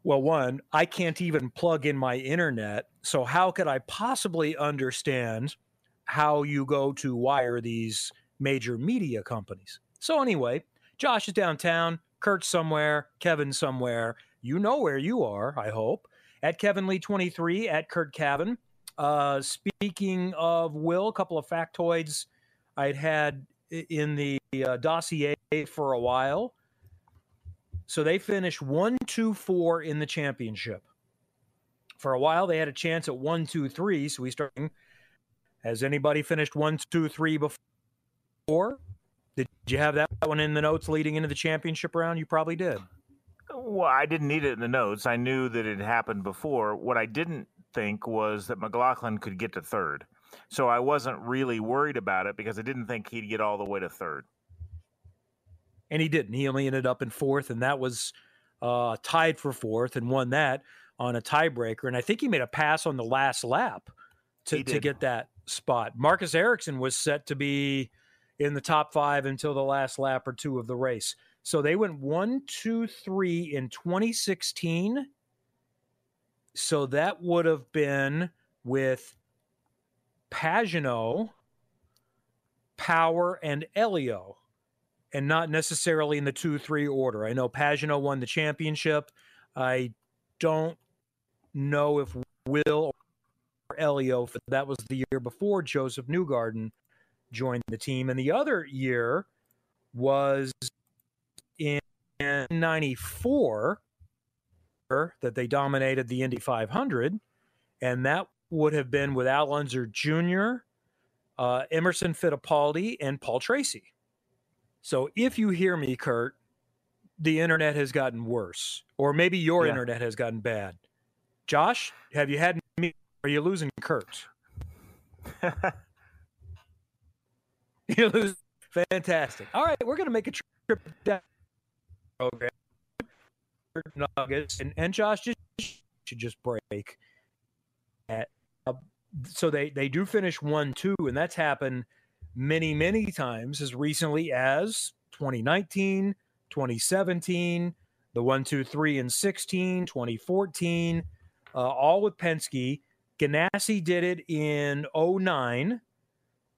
well, one, I can't even plug in my internet, so how could I possibly understand how you go to wire these major media companies? So anyway, Josh is downtown. Curt somewhere, Kevin somewhere. You know where you are, I hope. At Kevin Lee 23, at Curt Cavin. Uh, speaking of Will, a couple of factoids I'd had in the uh, dossier for a while. So they finished one, two, four in the championship. For a while, they had a chance at one, two, three. So we starting. Has anybody finished one, two, three before? Did you have that one in the notes leading into the championship round? You probably did. Well, I didn't need it in the notes. I knew that it happened before. What I didn't think was that McLaughlin could get to third. So I wasn't really worried about it because I didn't think he'd get all the way to third. And he didn't. He only ended up in fourth, and that was uh, tied for fourth and won that on a tiebreaker. And I think he made a pass on the last lap to, to get that spot. Marcus Ericsson was set to be in the top five until the last lap or two of the race. So they went one, two, three in 2016. So that would have been with Pagenaud, Power, and Helio, and not necessarily in the two, three order. I know Pagenaud won the championship. I don't know if Will or Helio, that was the year before Josef Newgarden joined the team. And the other year was in 94 that they dominated the Indy 500. And that would have been with Al Unser Jr., uh, Emerson Fittipaldi, and Paul Tracy. So if you hear me, Curt, the internet has gotten worse, or maybe your yeah. internet has gotten bad. Josh, have you had me? Are you losing Curt? [laughs] [laughs] You lose. Fantastic. All right, we're to make a trip down program. Nuggets and, and Josh just should just break. At, uh, so they they do finish one two, and that's happened many, many times as recently as 2019, 2017, the one two three and 16, 2014, uh, all with Penske. Ganassi did it in 09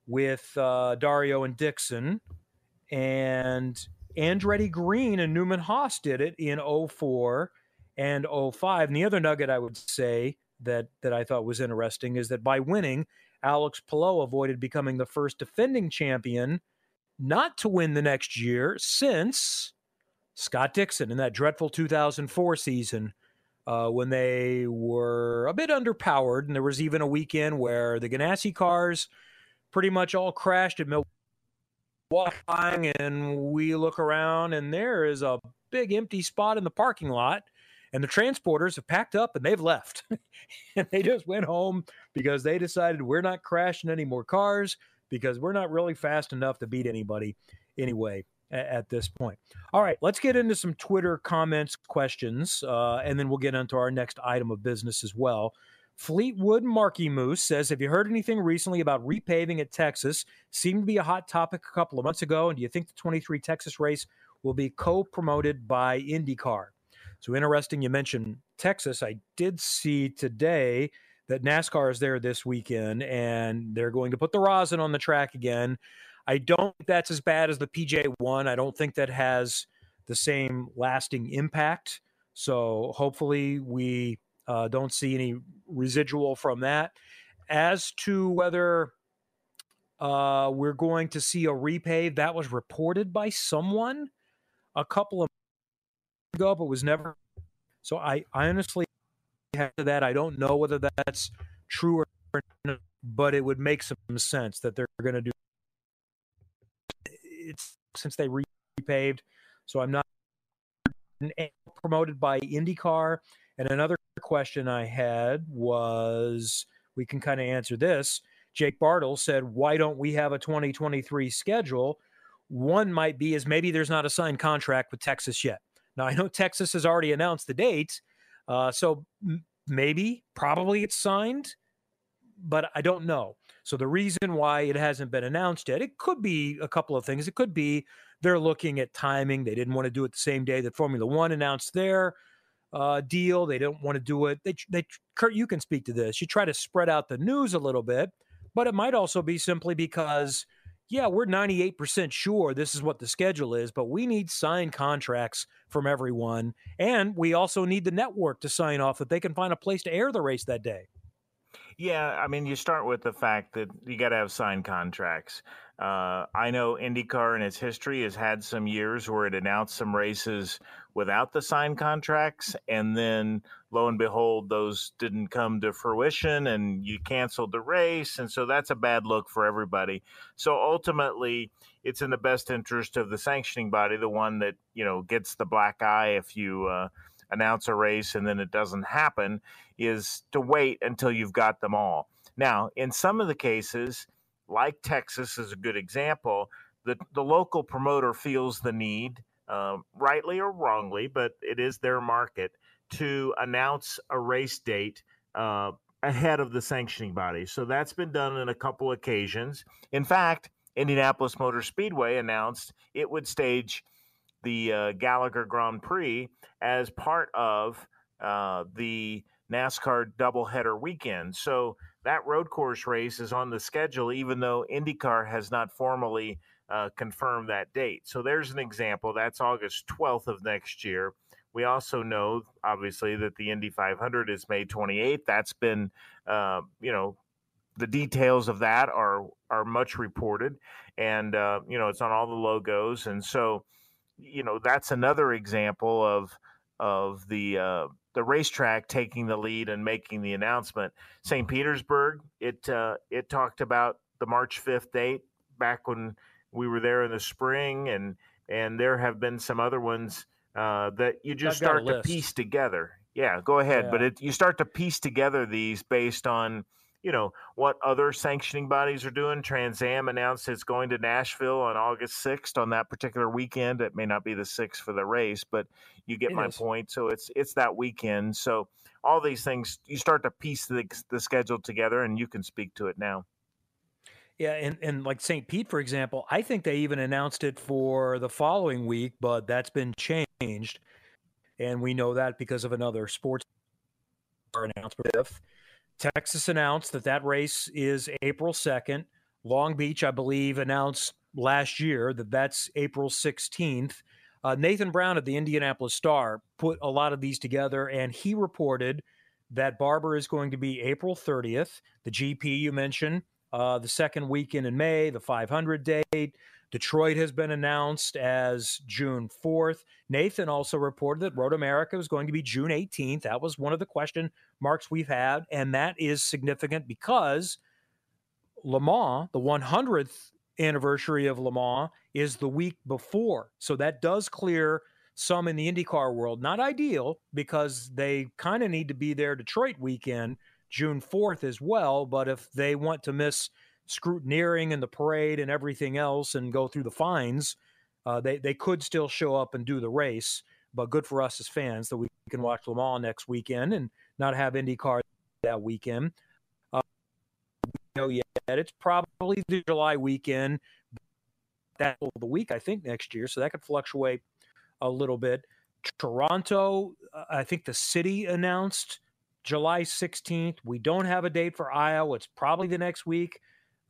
with uh, Dario and Dixon. And Andretti Green and Newman Haas did it in 04 and 05. And the other nugget I would say that that I thought was interesting is that by winning, Alex Palou avoided becoming the first defending champion not to win the next year since Scott Dixon in that dreadful 2004 season uh, when they were a bit underpowered. And there was even a weekend where the Ganassi cars pretty much all crashed at Milwaukee. And we look around, and there is a big empty spot in the parking lot and the transporters have packed up and they've left. [laughs] and they just went home because they decided we're not crashing any more cars because we're not really fast enough to beat anybody anyway at, this point. All right, let's get into some Twitter comments, questions, uh, and then we'll get into our next item of business as well. Fleetwood Marky Moose says, Have you heard anything recently about repaving at Texas? Seemed to be a hot topic a couple of months ago. And do you think the 23 Texas race will be co promoted by IndyCar? So interesting you mentioned Texas. I did see today that NASCAR is there this weekend and they're going to put the rosin on the track again. I don't think that's as bad as the PJ1. I don't think that has the same lasting impact. So hopefully we uh, don't see any residual from that. As to whether uh, we're going to see a repave, that was reported by someone a couple of ago, but was never. So I, I honestly have that. I don't know whether that's true or not, but it would make some sense that they're going to do it's since they repaved. So I'm not promoted by IndyCar. And another question I had was we can kind of answer this. Jake Bartle said, Why don't we have a 2023 schedule? One might be is maybe there's not a signed contract with Texas yet. Now, I know Texas has already announced the date, uh, so m- maybe, probably it's signed, but I don't know. So the reason why it hasn't been announced yet, it could be a couple of things. It could be they're looking at timing. They didn't want to do it the same day that Formula One announced their uh, deal. They don't want to do it. They, they, Curt, you can speak to this. You try to spread out the news a little bit, but it might also be simply because yeah, we're 98% sure this is what the schedule is, but we need signed contracts from everyone. And we also need the network to sign off that they can find a place to air the race that day. Yeah, I mean, you start with the fact that you got to have signed contracts. Uh, I know IndyCar in its history has had some years where it announced some races without the signed contracts, and then lo and behold, those didn't come to fruition, and you canceled the race, and so that's a bad look for everybody. So ultimately, it's in the best interest of the sanctioning body, the one that you know gets the black eye if you. Uh, announce a race and then it doesn't happen is to wait until you've got them all. Now, in some of the cases, like Texas is a good example, the, the local promoter feels the need, uh, rightly or wrongly, but it is their market, to announce a race date uh, ahead of the sanctioning body. So that's been done on a couple occasions. In fact, Indianapolis Motor Speedway announced it would stage the uh, Gallagher Grand Prix as part of uh, the NASCAR doubleheader weekend. So that road course race is on the schedule, even though IndyCar has not formally uh, confirmed that date. So there's an example. That's August 12th of next year. We also know, obviously, that the Indy 500 is May 28th. That's been, uh, you know, the details of that are are much reported, and uh, you know, it's on all the logos, and so, you know, that's another example of of the uh, the racetrack taking the lead and making the announcement. St. Petersburg, it uh, it talked about the March fifth date back when we were there in the spring, and and there have been some other ones uh, that you just start to piece together. Yeah, go ahead, yeah. but it, you start to piece together these based on you know what other sanctioning bodies are doing. Trans Am announced it's going to Nashville on August 6th on that particular weekend. It may not be the 6th for the race, but you get it my is. point. So it's it's that weekend. So all these things you start to piece the, the schedule together, and you can speak to it now. Yeah, and, and like St. Pete, for example, I think they even announced it for the following week, but that's been changed. And we know that because of another sports announcement. Texas announced that that race is April 2nd. Long Beach, I believe, announced last year that that's April 16th. Uh, Nathan Brown at the Indianapolis Star put a lot of these together, and he reported that Barber is going to be April 30th. The GP you mentioned, uh, the second weekend in May, the 500 date. Detroit has been announced as June 4th. Nathan also reported that Road America was going to be June 18th. That was one of the question marks we've had, and that is significant because Le Mans, the 100th anniversary of Le Mans, is the week before. So that does clear some in the IndyCar world. Not ideal because they kind of need to be there Detroit weekend, June 4th as well. But if they want to miss scrutineering and the parade and everything else and go through the fines, uh, they, they could still show up and do the race. But good for us as fans that we can watch Le Mans next weekend and not have IndyCar that weekend. Uh, we know yet. It's probably the July weekend. That the week, I think, next year. So that could fluctuate a little bit. Toronto, uh, I think the city announced July 16th. We don't have a date for Iowa. It's probably the next week.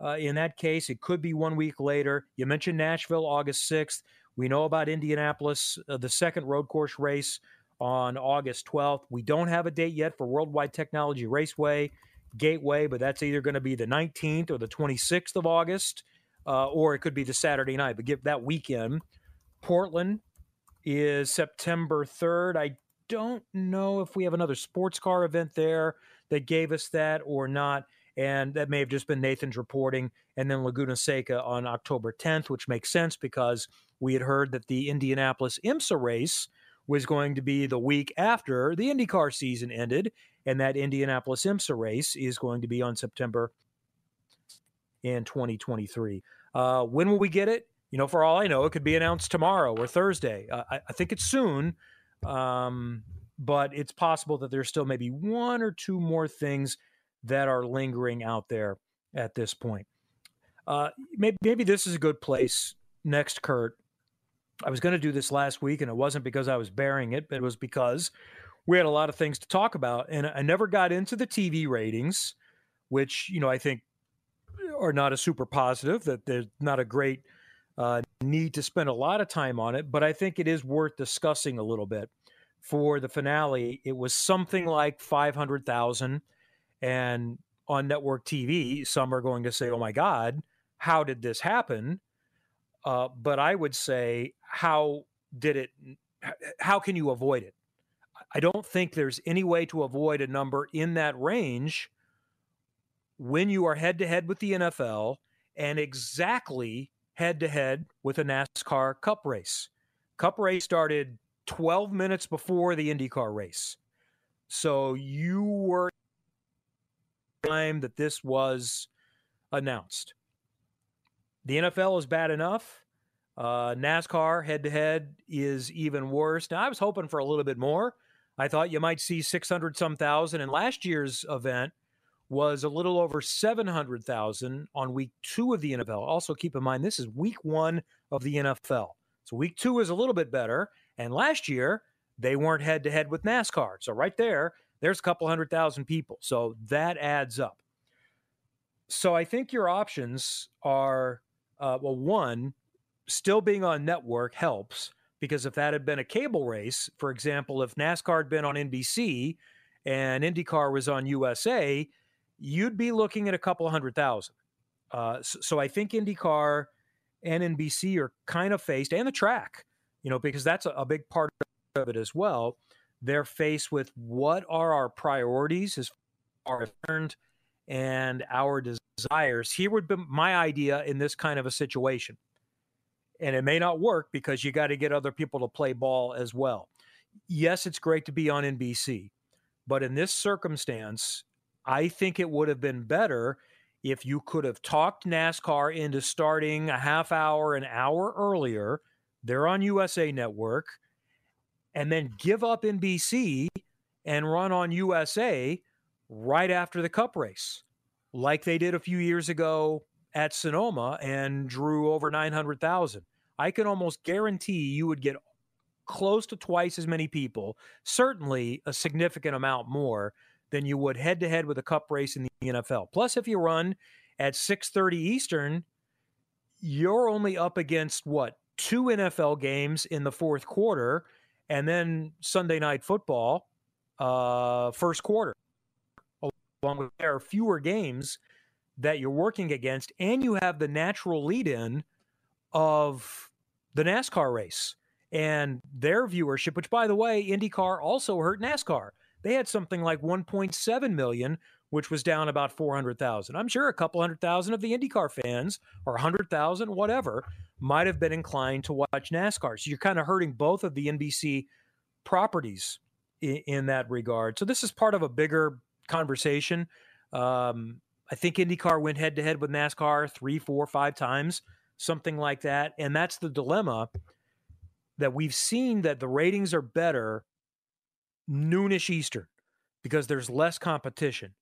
Uh, in that case, it could be one week later. You mentioned Nashville, August 6th. We know about Indianapolis, uh, the second road course race on August 12th. We don't have a date yet for Worldwide Technology Raceway Gateway, but that's either going to be the 19th or the 26th of August, uh, or it could be the Saturday night. But give that weekend. Portland, is September 3rd. I don't know if we have another sports car event there that gave us that or not. And that may have just been Nathan's reporting. And then Laguna Seca on October 10th, which makes sense because we had heard that the Indianapolis IMSA race was going to be the week after the IndyCar season ended. And that Indianapolis IMSA race is going to be on September in 2023. Uh, when will we get it? you know, for all I know, it could be announced tomorrow or Thursday. Uh, I, I, think it's soon, um, but it's possible that there's still maybe one or two more things that are lingering out there at this point. Uh, maybe, maybe this is a good place next, Curt. I was going to do this last week, and it wasn't because I was bearing it, but it was because we had a lot of things to talk about. And I never got into the TV ratings, which, you know, I think are not a super positive, that there's not a great – uh, need to spend a lot of time on it, but I think it is worth discussing a little bit. For the finale, it was something like 500,000. And on network TV, some are going to say, oh my God, how did this happen? Uh, but I would say, how did it, how can you avoid it? I don't think there's any way to avoid a number in that range when you are head to head with the NFL and exactly head to head with a NASCAR Cup race. Cup race started 12 minutes before the IndyCar race. So you were time that this was announced. The NFL is bad enough. Uh, NASCAR head to head is even worse. Now, I was hoping for a little bit more. I thought you might see 600 some thousand And last year's event was a little over 700,000 on week two of the NFL. Also, keep in mind, this is week one of the NFL. So, week two is a little bit better. And last year, they weren't head to head with NASCAR. So, right there, there's a couple hundred thousand people. So, that adds up. So, I think your options are uh, well, one, still being on network helps because if that had been a cable race, for example, if NASCAR had been on NBC and IndyCar was on USA, you'd be looking at a couple hundred thousand. Uh, so, so, I think IndyCar and NBC are kind of faced, and the track, you know, because that's a, a big part of it as well. They're faced with what are our priorities as far as earned and our desires. Here would be my idea in this kind of a situation. And it may not work because you got to get other people to play ball as well. Yes, it's great to be on NBC, but in this circumstance, I think it would have been better if you could have talked NASCAR into starting a half hour, an hour earlier. They're on USA Network, and then give up NBC and run on USA right after the cup race, like they did a few years ago at Sonoma and drew over 900,000. I can almost guarantee you would get close to twice as many people, certainly a significant amount more than you would head to head with a cup race in the NFL. Plus if you run at 6:30 Eastern, you're only up against what? Two NFL games in the fourth quarter and then Sunday night football uh first quarter. Along with there are fewer games that you're working against and you have the natural lead in of the NASCAR race and their viewership, which by the way, IndyCar also hurt NASCAR. They had something like 1.7 million, which was down about 400,000. I'm sure a couple hundred thousand of the IndyCar fans, or 100,000, whatever, might have been inclined to watch NASCAR. So you're kind of hurting both of the NBC properties in, in that regard. So this is part of a bigger conversation. Um, I think IndyCar went head to head with NASCAR three, four, five times, something like that. And that's the dilemma that we've seen that the ratings are better noonish Eastern because there's less competition.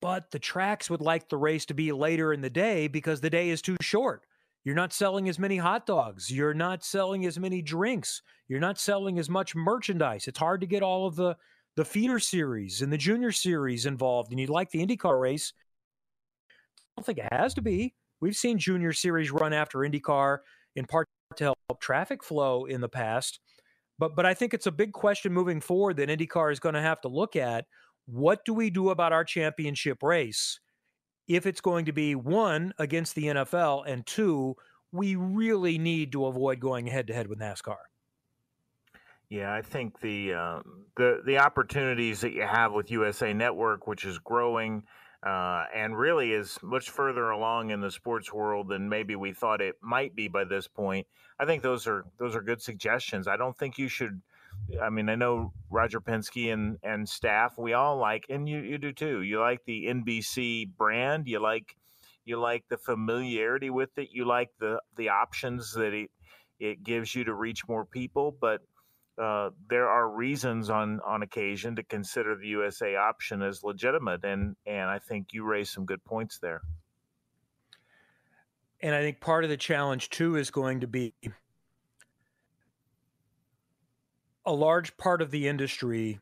But the tracks would like the race to be later in the day because the day is too short. You're not selling as many hot dogs. You're not selling as many drinks. You're not selling as much merchandise. It's hard to get all of the the feeder series and the junior series involved. And you'd like the IndyCar race. I don't think it has to be. We've seen junior series run after IndyCar in part to help traffic flow in the past. But but I think it's a big question moving forward that IndyCar is going to have to look at. What do we do about our championship race if it's going to be one against the NFL and two, we really need to avoid going head to head with NASCAR. Yeah, I think the uh, the the opportunities that you have with USA Network, which is growing, uh, and really is much further along in the sports world than maybe we thought it might be by this point. I think those are those are good suggestions. I don't think you should. I mean, I know Roger Penske and and staff. We all like, and you you do too. You like the NBC brand. You like you like the familiarity with it. You like the the options that it it gives you to reach more people. But uh, there are reasons on on occasion to consider the USA option as legitimate, and and I think you raised some good points there. And I think part of the challenge too is going to be a large part of the industry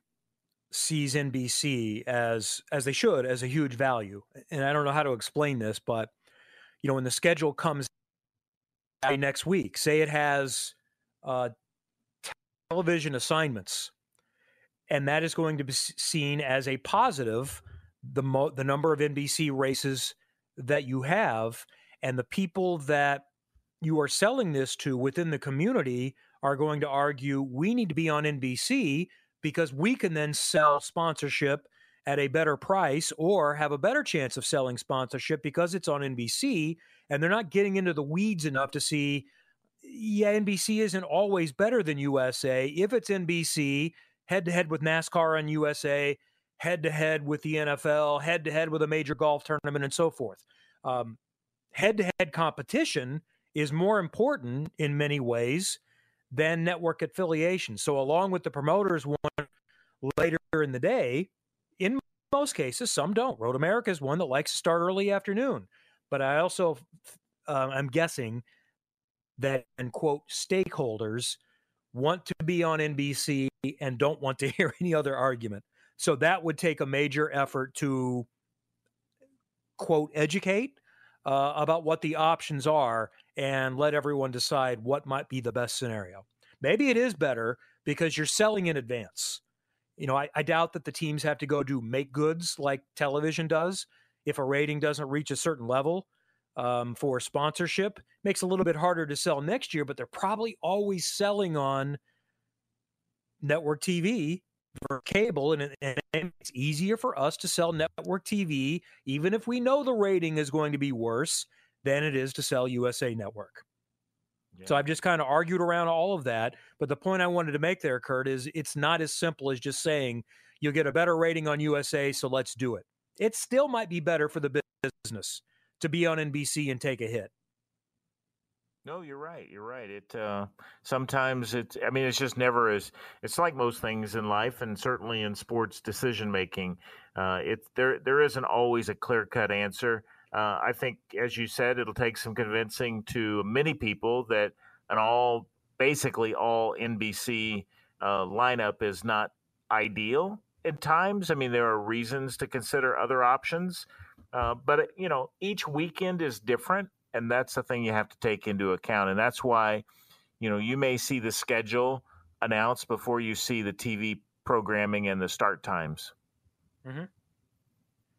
sees NBC as as they should as a huge value. And I don't know how to explain this, but you know when the schedule comes next week, say it has uh, television assignments, and that is going to be seen as a positive. The mo- the number of NBC races that you have, and the people that you are selling this to within the community are going to argue we need to be on NBC because we can then sell sponsorship at a better price or have a better chance of selling sponsorship because it's on NBC and they're not getting into the weeds enough to see yeah, NBC isn't always better than USA. If it's NBC, head to head with NASCAR on USA, head to head with the NFL, head to head with a major golf tournament, and so forth. Head to head competition is more important in many ways than network affiliation. So, along with the promoters one later in the day, in most cases, some don't. Road America is one that likes to start early afternoon. But I also, uh, I'm guessing that and quote stakeholders want to be on NBC and don't want to [laughs] hear any other argument. So that would take a major effort to quote educate uh, about what the options are and let everyone decide what might be the best scenario. Maybe it is better because you're selling in advance. You know, I, I doubt that the teams have to go do make goods like television does. If a rating doesn't reach a certain level, um, for sponsorship. Makes a little bit harder to sell next year, but they're probably always selling on network TV for cable, and, and it's easier for us to sell network TV, even if we know the rating is going to be worse than it is to sell USA Network. Yeah. So I've just kind of argued around all of that. But the point I wanted to make there, Curt, is it's not as simple as just saying you'll get a better rating on USA, so let's do it. It still might be better for the business to be on NBC and take a hit. No, you're right. You're right. It uh, sometimes it's. I mean, it's just never as. It's like most things in life, and certainly in sports decision making. Uh, it there there isn't always a clear cut answer. Uh, I think, as you said, it'll take some convincing to many people that an all, basically all NBC uh, lineup is not ideal at times. I mean, there are reasons to consider other options, uh, but you know, each weekend is different, and that's the thing you have to take into account. And that's why, you know, you may see the schedule announced before you see the TV programming and the start times. Mm-hmm.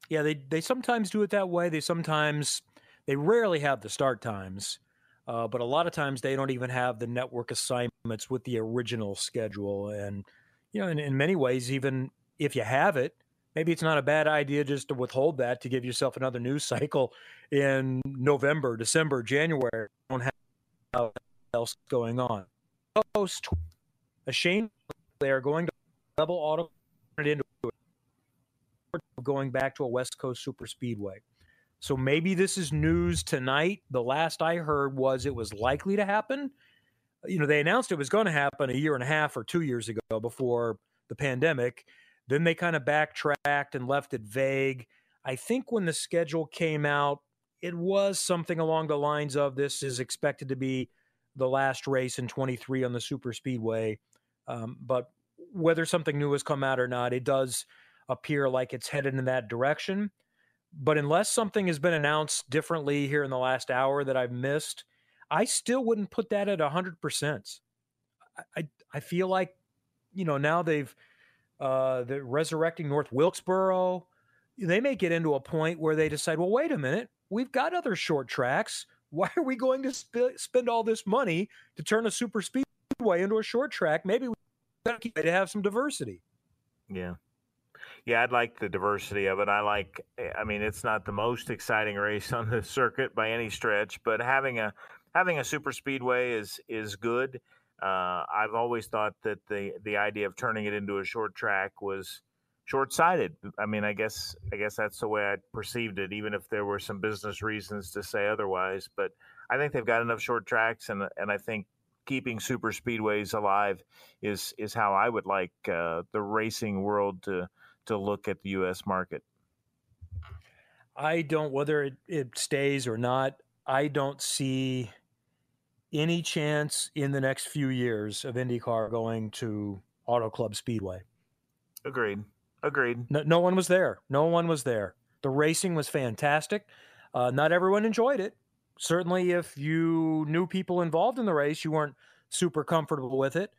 Yeah, they they sometimes do it that way. They sometimes they rarely have the start times, uh, but a lot of times they don't even have the network assignments with the original schedule. And you know, in, in many ways, even if you have it, maybe it's not a bad idea just to withhold that to give yourself another news [laughs] cycle in November, December, January. Don't have else going on. Post a shame they are going to level auto it into going back to a West Coast super speedway. So maybe this is news tonight. The last I heard was it was likely to happen. You know, they announced it was going to happen a year and a half or two years ago before the pandemic. Then they kind of backtracked and left it vague. I think when the schedule came out, it was something along the lines of this is expected to be the last race in 23 on the super speedway. Um, but whether something new has come out or not, it does appear like it's headed in that direction. But unless something has been announced differently here in the last hour that I've missed, I still wouldn't put that at 100%. I, I feel like, you know, now they've, uh, they're resurrecting North Wilkesboro. They may get into a point where they decide, well, wait a minute, we've got other short tracks. Why are we going to sp- spend all this money to turn a super speedway into a short track? Maybe we to have some diversity. Yeah. Yeah, I'd like the diversity of it. I like. Eh, I mean, it's not the most exciting race [laughs] on the circuit by any stretch, but having a having a super speedway is is good. Uh, I've always thought that the the idea of turning it into a short track was short sighted. I mean, I guess I guess that's the way I perceived it, even if there were some business reasons to say otherwise. But I think they've got enough short tracks, and and I think keeping super speedways alive is is how I would like uh, the racing world to to look at the U.S. market? I don't, whether it, it stays or not, I don't see any chance in the next few years of IndyCar going to Auto Club Speedway. Agreed. Agreed. No, no one was there. No one was there. The racing was fantastic. Uh, not everyone enjoyed it. Certainly, if you knew people involved in the race, you weren't super comfortable with it.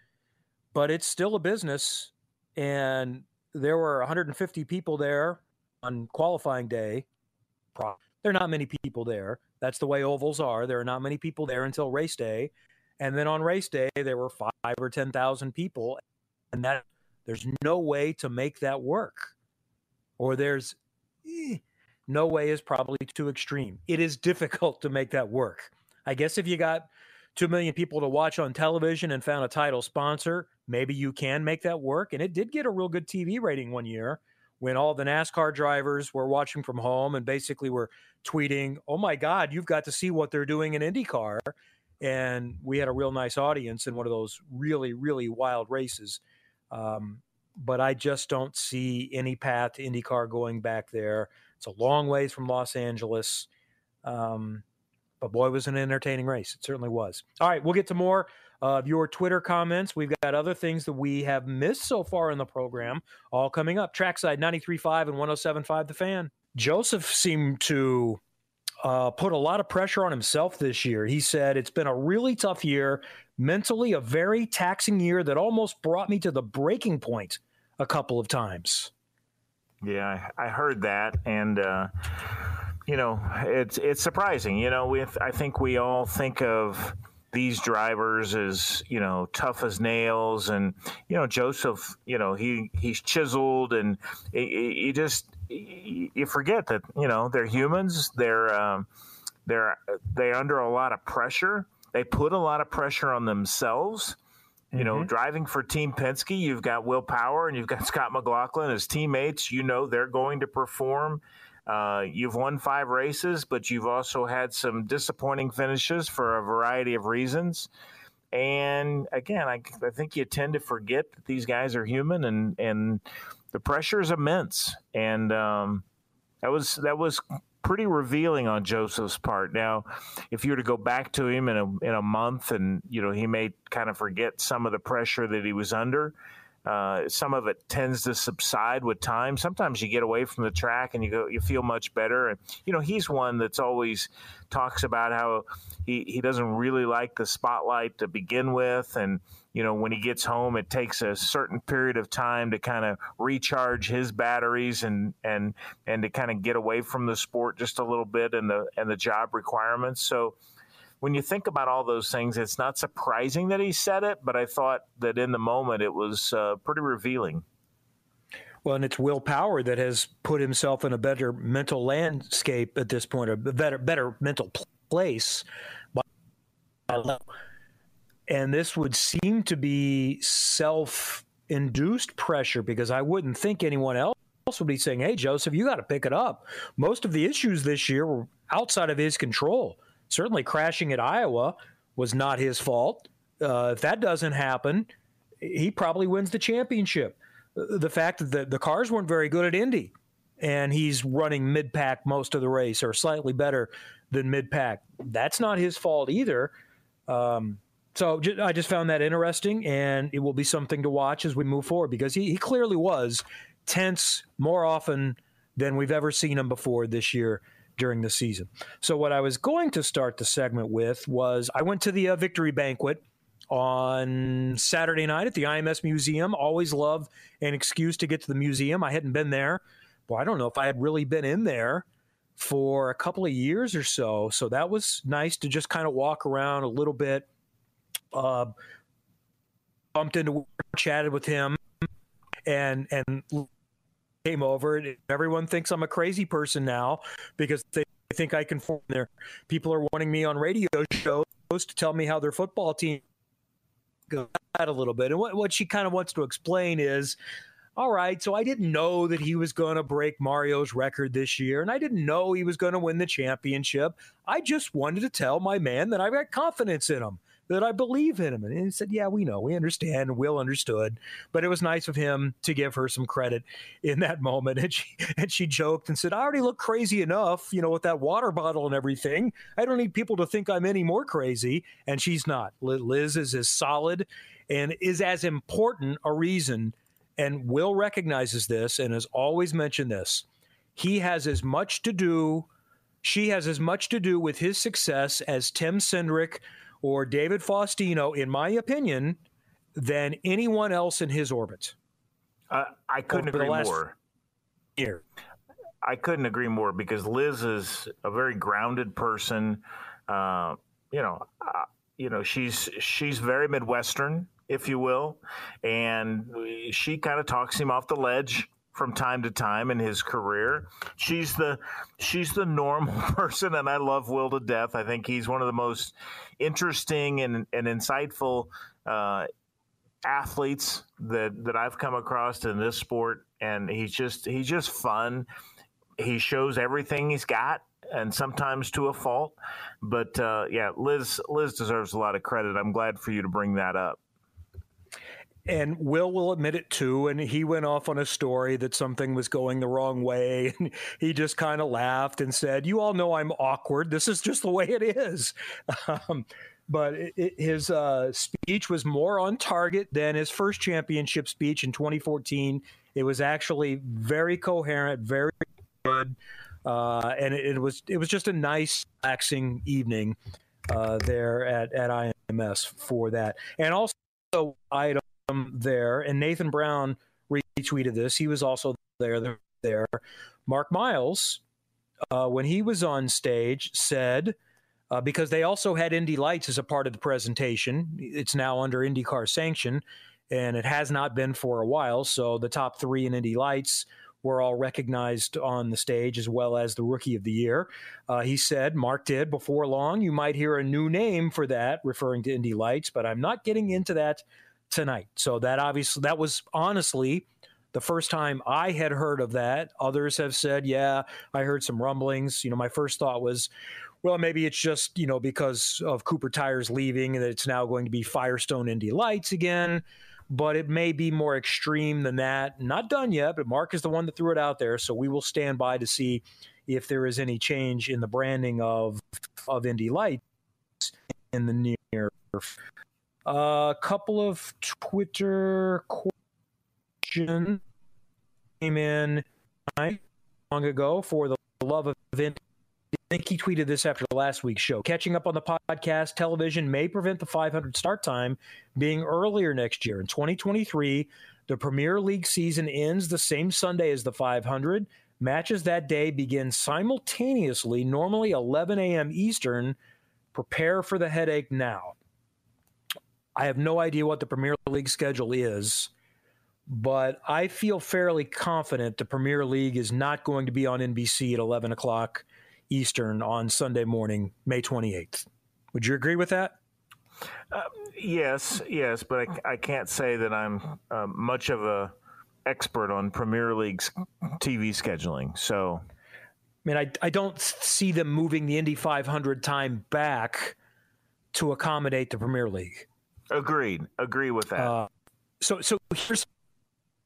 But it's still a business, and there were 150 people there on qualifying day. There are not many people there. That's the way ovals are. There are not many people there until race day. And then on race day, there were five or 10,000 people. And that there's no way to make that work. Or there's eh, no way is probably too extreme. It is difficult to make that work. I guess if you got 2 million people to watch on television and found a title sponsor, maybe you can make that work. And it did get a real good TV rating one year when all the NASCAR drivers were watching from home and basically were tweeting, Oh my God, you've got to see what they're doing in IndyCar. And we had a real nice audience in one of those really, really wild races. Um, but I just don't see any path to IndyCar going back there. It's a long ways from Los Angeles. Um, but boy, was an entertaining race. It certainly was. All right, we'll get to more of your Twitter comments. We've got other things that we have missed so far in the program, all coming up. Trackside 93.5 and 107.5 The Fan. Josef seemed to uh, put a lot of pressure on himself this year. He said, It's been a really tough year, mentally, a very taxing year that almost brought me to the breaking point a couple of times. Yeah, I heard that. And, uh, you know, it's it's surprising. You know, with I think we all think of these drivers as you know tough as nails and you know Josef you know he he's chiseled and you just you forget that you know they're humans they're um, they're they're under a lot of pressure they put a lot of pressure on themselves you know, mm-hmm. driving for Team Penske, you've got Will Power and you've got [laughs] Scott McLaughlin as teammates. You know they're going to perform. Uh, you've won five races, but you've also had some disappointing finishes for a variety of reasons. And again, I, I think you tend to forget that these guys are human, and and the pressure is immense. And um, that was that was pretty revealing on Josef's part. Now, if you were to go back to him in a in a month, and you know he may kind of forget some of the pressure that he was under. Uh, some of it tends to subside with time. Sometimes you get away from the track and you go, you feel much better. And you know, he's one that's always talks about how he he doesn't really like the spotlight to begin with, and you know, when he gets home, it takes a certain period of time to kind of recharge his batteries and and and to kind of get away from the sport just a little bit and the and the job requirements. So when you think about all those things, it's not surprising that he said it, but I thought that in the moment it was uh, pretty revealing. Well, and it's Will Power that has put himself in a better mental landscape at this point, a better better mental place. And this would seem to be self-induced pressure because I wouldn't think anyone else would be saying, "Hey, Josef, you got to pick it up." Most of the issues this year were outside of his control certainly crashing at Iowa was not his fault. Uh, if that doesn't happen, he probably wins the championship. The fact that the, the cars weren't very good at Indy and he's running mid pack most of the race or slightly better than mid pack, that's not his fault either. Um, so I just found that interesting, and it will be something to watch as we move forward because he, he clearly was tense more often than we've ever seen him before this year during the season. So, what I was going to start the segment with was I went to the uh, victory banquet on Saturday night at the IMS Museum. Always love an excuse to get to the museum. I hadn't been there. Well, I don't know if I had really been in there for a couple of years or so. So that was nice to just kind of walk around a little bit. Uh, bumped into, chatted with him, and and came over. And everyone thinks I'm a crazy person now because they think I can form there. People are wanting me on radio shows to tell me how their football team got a little bit. And what, what she kind of wants to explain is all right, so I didn't know that he was going to break Mario's record this year, and I didn't know he was going to win the championship. I just wanted to tell my man that I've got confidence in him that I believe in him. And he said, Yeah, we know, we understand. Will understood. But it was nice of him to give her some credit in that moment. [laughs] And she and she joked and said, I already look crazy enough, you know, with that water bottle and everything. I don't need people to think I'm any more crazy. And she's not. Liz is as solid and is as important a reason. And Will recognizes this and has always mentioned this. He has as much to do. She has as much to do with his success as Tim Cindric or David Faustino, in my opinion, than anyone else in his orbit. Uh, I couldn't agree more. Year. I couldn't agree more because Liz is a very grounded person. Uh, you know, uh, you know, she's she's very Midwestern, if you will, and she kind of talks him off the ledge from time to time in his career. She's the she's the normal [laughs] person, and I love Will to death. I think he's one of the most interesting and, and insightful uh, athletes that that I've come across in this sport, and he's just he's just fun. He shows everything he's got, and sometimes to a fault. But uh, yeah, Liz Liz deserves a lot of credit. I'm glad for you to bring that up and Will will admit it too. And he went off on a story that something was going the wrong way. [laughs] And he just kind of laughed and said, You all know I'm awkward. This is just the way it is. [laughs] Um, but it, it, his uh, speech was more on target than his first championship speech in 2014. It was actually very coherent, very good. Uh, and it, it, was it was just a nice, relaxing evening uh, there at, at IMS for that. And also, item there, and Nathan Brown retweeted this. He was also there. There, Mark Miles, uh, when he was on stage, said uh, because they also had Indy Lights as a part of the presentation. It's now under IndyCar sanction, and it has not been for a while. So the top three in Indy Lights were all recognized on the stage as well as the Rookie of the Year. Uh, he said, Mark did, before long, you might hear a new name for that, referring to Indy Lights, but I'm not getting into that tonight. So that obviously that was honestly the first time I had heard of that. Others have said, "Yeah, I heard some rumblings." You know, my first thought was, well, maybe it's just you know because of Cooper Tires leaving and it's now going to be Firestone Indy Lights again. but it may be more extreme than that. Not done yet, but Mark is the one that threw it out there, so we will stand by to see if there is any change in the branding of of Indy Lights in the near. A uh, couple of Twitter questions came in long ago for the love of I think he tweeted this after last week's show. Catching up on the podcast, television may prevent the 500 start time being earlier next year. In 2023, the Premier League season ends the same Sunday as the 500. Matches that day begin simultaneously, normally 11 a.m. Eastern. Prepare for the headache now. I have no idea what the Premier League schedule is, but I feel fairly confident the Premier League is not going to be on NBC at 11 o'clock Eastern on Sunday morning, May 28th. Would you agree with that? Uh, yes, yes, but I, I, can't say that I'm uh, much of a expert on Premier League's TV scheduling. So, I mean, I, I don't see them moving the Indy 500 time back to accommodate the Premier League. Agreed. Agree with that. Uh, so, so here's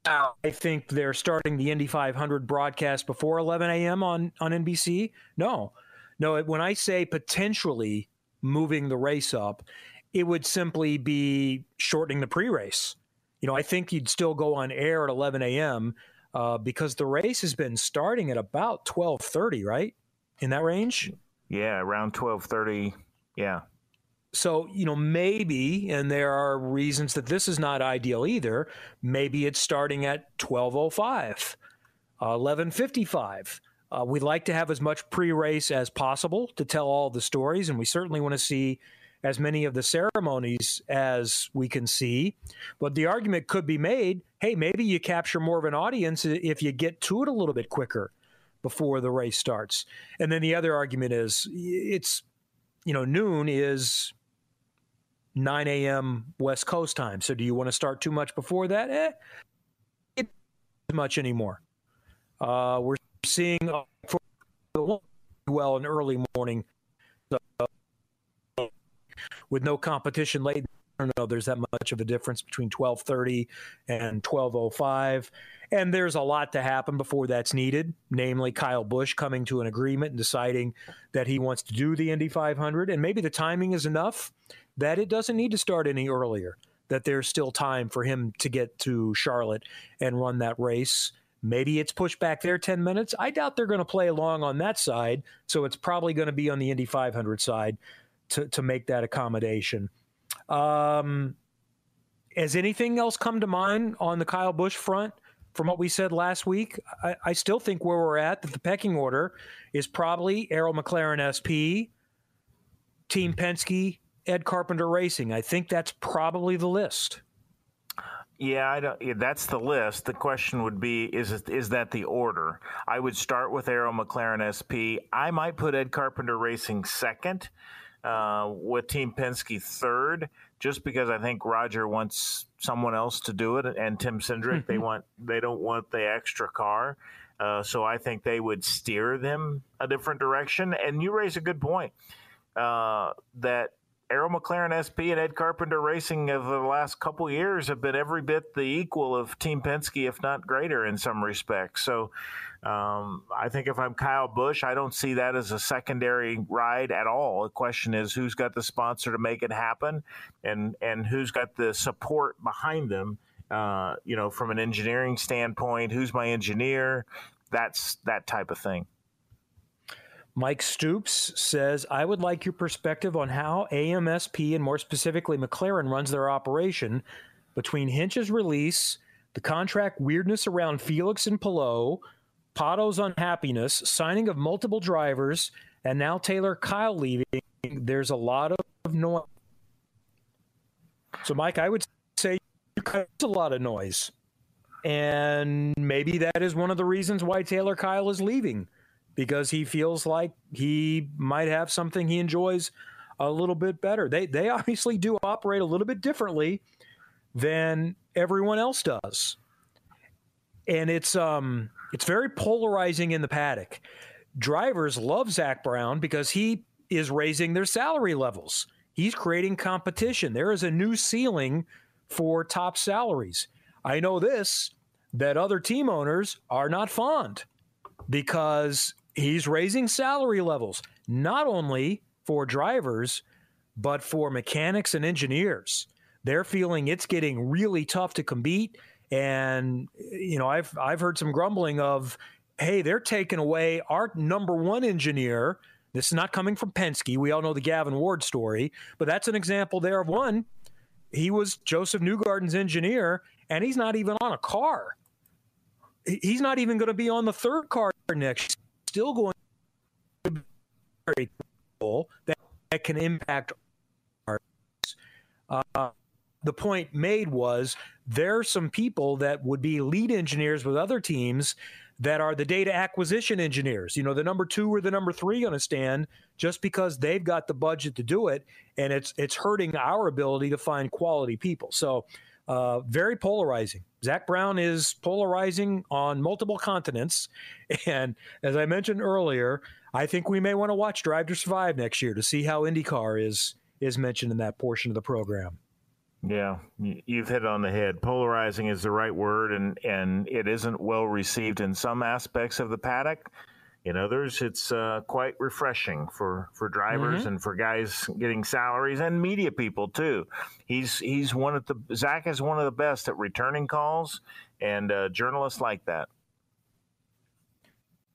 I think they're starting the Indy 500 broadcast before 11 a.m. on on NBC. No, no. When I say potentially moving the race up, it would simply be shortening the pre-race. You know, I think you'd still go on air at 11 a.m. Uh, because the race has been starting at about 12:30, right? In that range. Yeah, around 12:30. Yeah. So, you know, maybe, and there are reasons that this is not ideal either, maybe it's starting at 1205, uh, 1155. Uh, we'd like to have as much pre race as possible to tell all the stories, and we certainly want to see as many of the ceremonies as we can see. But the argument could be made hey, maybe you capture more of an audience if you get to it a little bit quicker before the race starts. And then the other argument is it's, you know, noon is 9 a.m. West Coast time. So do you want to start too much before that? Eh, it much anymore. Uh, we're seeing well in early morning uh, with no competition late. I don't know there's that much of a difference between 12:30 and 12:05 and there's a lot to happen before that's needed namely Kyle Busch coming to an agreement and deciding that he wants to do the Indy 500 and maybe the timing is enough that it doesn't need to start any earlier, that there's still time for him to get to Charlotte and run that race. Maybe it's pushed back there 10 minutes. I doubt they're going to play along on that side. So it's probably going to be on the Indy 500 side to, to make that accommodation. Um, has anything else come to mind on the Kyle Busch front from what we said last week? I, I still think where we're at, that the pecking order is probably Arrow McLaren SP, Team Penske, Ed Carpenter Racing. I think that's probably the list. Yeah, I don't, yeah, that's the list. The question would be: Is it, is that the order? I would start with Arrow McLaren SP. I might put Ed Carpenter Racing second, uh, with Team Penske third, just because I think Roger wants someone else to do it, and Tim Cindric they want they don't want the extra car. Uh, so I think they would steer them a different direction. And you raise a good point uh, that Arrow McLaren SP and Ed Carpenter Racing of the last couple years have been every bit the equal of Team Penske, if not greater in some respects. So um, I think if I'm Kyle Busch, I don't see that as a secondary ride at all. The question is who's got the sponsor to make it happen, and and who's got the support behind them. Uh, you know, from an engineering standpoint, who's my engineer? That's that type of thing. Mike Stoops says, I would like your perspective on how AMSP and more specifically McLaren runs their operation between Hinch's release, the contract weirdness around Felix and Palou, Pato's unhappiness, signing of multiple drivers, and now Taylor Kiel leaving. There's a lot of noise. So, Mike, I would say there's a lot of noise. And maybe that is one of the reasons why Taylor Kiel is leaving because he feels like he might have something he enjoys a little bit better. They they [laughs] obviously do operate a little bit differently than everyone else does. And it's um it's very polarizing in the paddock. Drivers love Zak Brown because he is raising their salary levels. He's creating competition. There is a new ceiling for top salaries. I know this that other team owners are not fond because he's raising salary levels, not only for drivers, but for mechanics and engineers. They're feeling it's getting really tough to compete. And, you know, I've, I've heard some grumbling of, hey, they're taking away our number one engineer. This is not coming from Penske. We all know the Gavin Ward story, but that's an example there of one. He was Josef Newgarden's engineer, and he's not even on a car. He's not even going to be on the third car next. Still going to be very cool that, that can impact uh, the point made was there are some people that would be lead engineers with other teams that are the data acquisition engineers. You know, the number two or the number three going to stand just because they've got the budget to do it, and it's it's hurting our ability to find quality people. So, uh, very polarizing. Zak Brown is polarizing on multiple continents, [laughs] and as I mentioned earlier, I think we may want to watch Drive to Survive next year to see how IndyCar is is mentioned in that portion of the program. Yeah, you've hit on the head. Polarizing is the right word, and and it isn't well received in some aspects of the paddock. In others, it's uh, quite refreshing for for drivers mm-hmm. and for guys getting salaries and media people too. He's he's one of the Zak is one of the best at returning calls, and uh, journalists like that.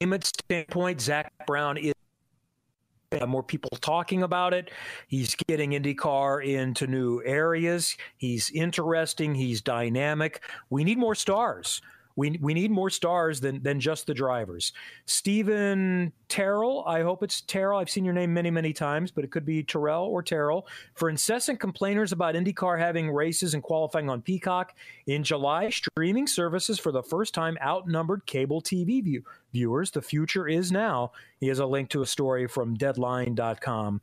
Image standpoint, Zak Brown is more people talking about it. He's getting IndyCar into new areas. He's interesting. He's dynamic. We need more stars. We, we need more stars than, than just the drivers. Stephen Terrell, I hope it's Terrell. I've seen your name many, many times, but it could be Terrell or Terrell. For incessant complainers about IndyCar having races and qualifying on Peacock, in July, streaming services for the first time outnumbered cable TV view, viewers. The future is now. He has a link to a story from deadline.com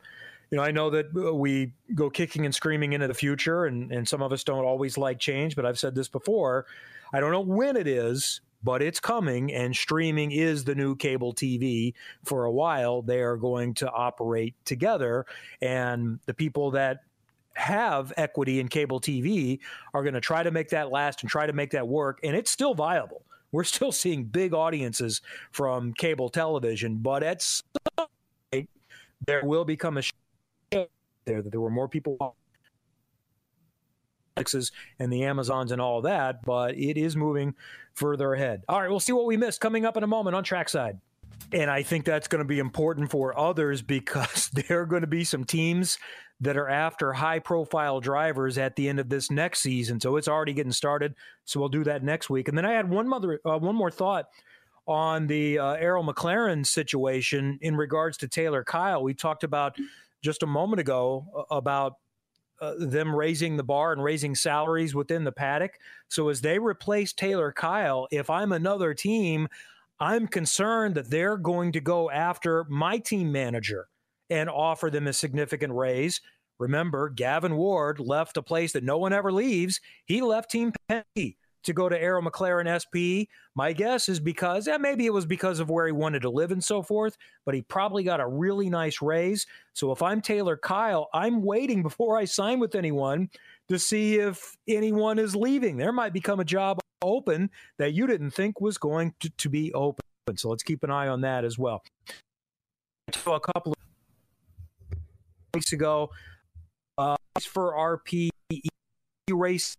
you know, I know that uh, we go kicking and screaming into the future, and, and some of us don't always like change, but I've said this before. I don't know when it is, but it's coming, and streaming is the new cable TV. For a while, they are going to operate together, and the people that have equity in cable TV are going to try to make that last and try to make that work, and it's still viable. We're still [laughs] seeing big audiences from cable television, but at some point, there will become a there that there were more people and the Amazons and all that, but it is moving further ahead. All right, we'll see what we missed coming up in a moment on trackside. And I think that's going to be important for others because [laughs] there are going to be some teams that are after high profile drivers at the end of this next season. So it's already getting started. So we'll do that next week. And then I had one mother, uh, one more thought on the uh, Arrow McLaren situation in regards to Taylor Kiel. We talked about just a moment ago uh, about uh, them raising the bar and raising salaries within the paddock. So as they replace Taylor Kiel, if I'm another team, I'm concerned that they're going to go after my team manager and offer them a significant raise. Remember, Gavin Ward left a place that no one ever leaves. He left Team Penske to go to Arrow McLaren SP. My guess is because, yeah, maybe it was because of where he wanted to live and so forth, but he probably got a really nice raise. So if I'm Taylor Kiel, I'm waiting [laughs] before I sign with anyone to see if anyone is leaving. There might become a job open that you didn't think was going to, to be open. So let's keep an eye on that as well. So a couple of weeks ago, uh, for RP race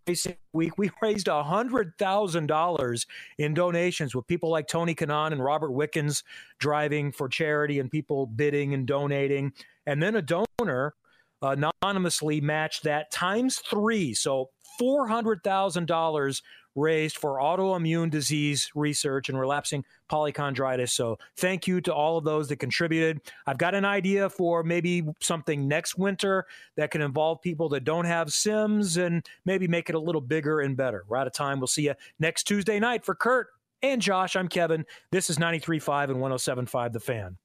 week, we raised a $100,000 in donations with people like Tony Kanaan and Robert Wickens driving for charity and people bidding and donating. And then a donor anonymously matched that times three. So $400,000 raised for autoimmune disease research and relapsing polychondritis. So thank you to all of those that contributed. I've got an idea for maybe something next winter that can involve people that don't have Sims and maybe make it a little bigger and better. We're out of time. We'll see you next Tuesday night for Curt and Josh. I'm Kevin. This is 93.5 and 107.5 The Fan.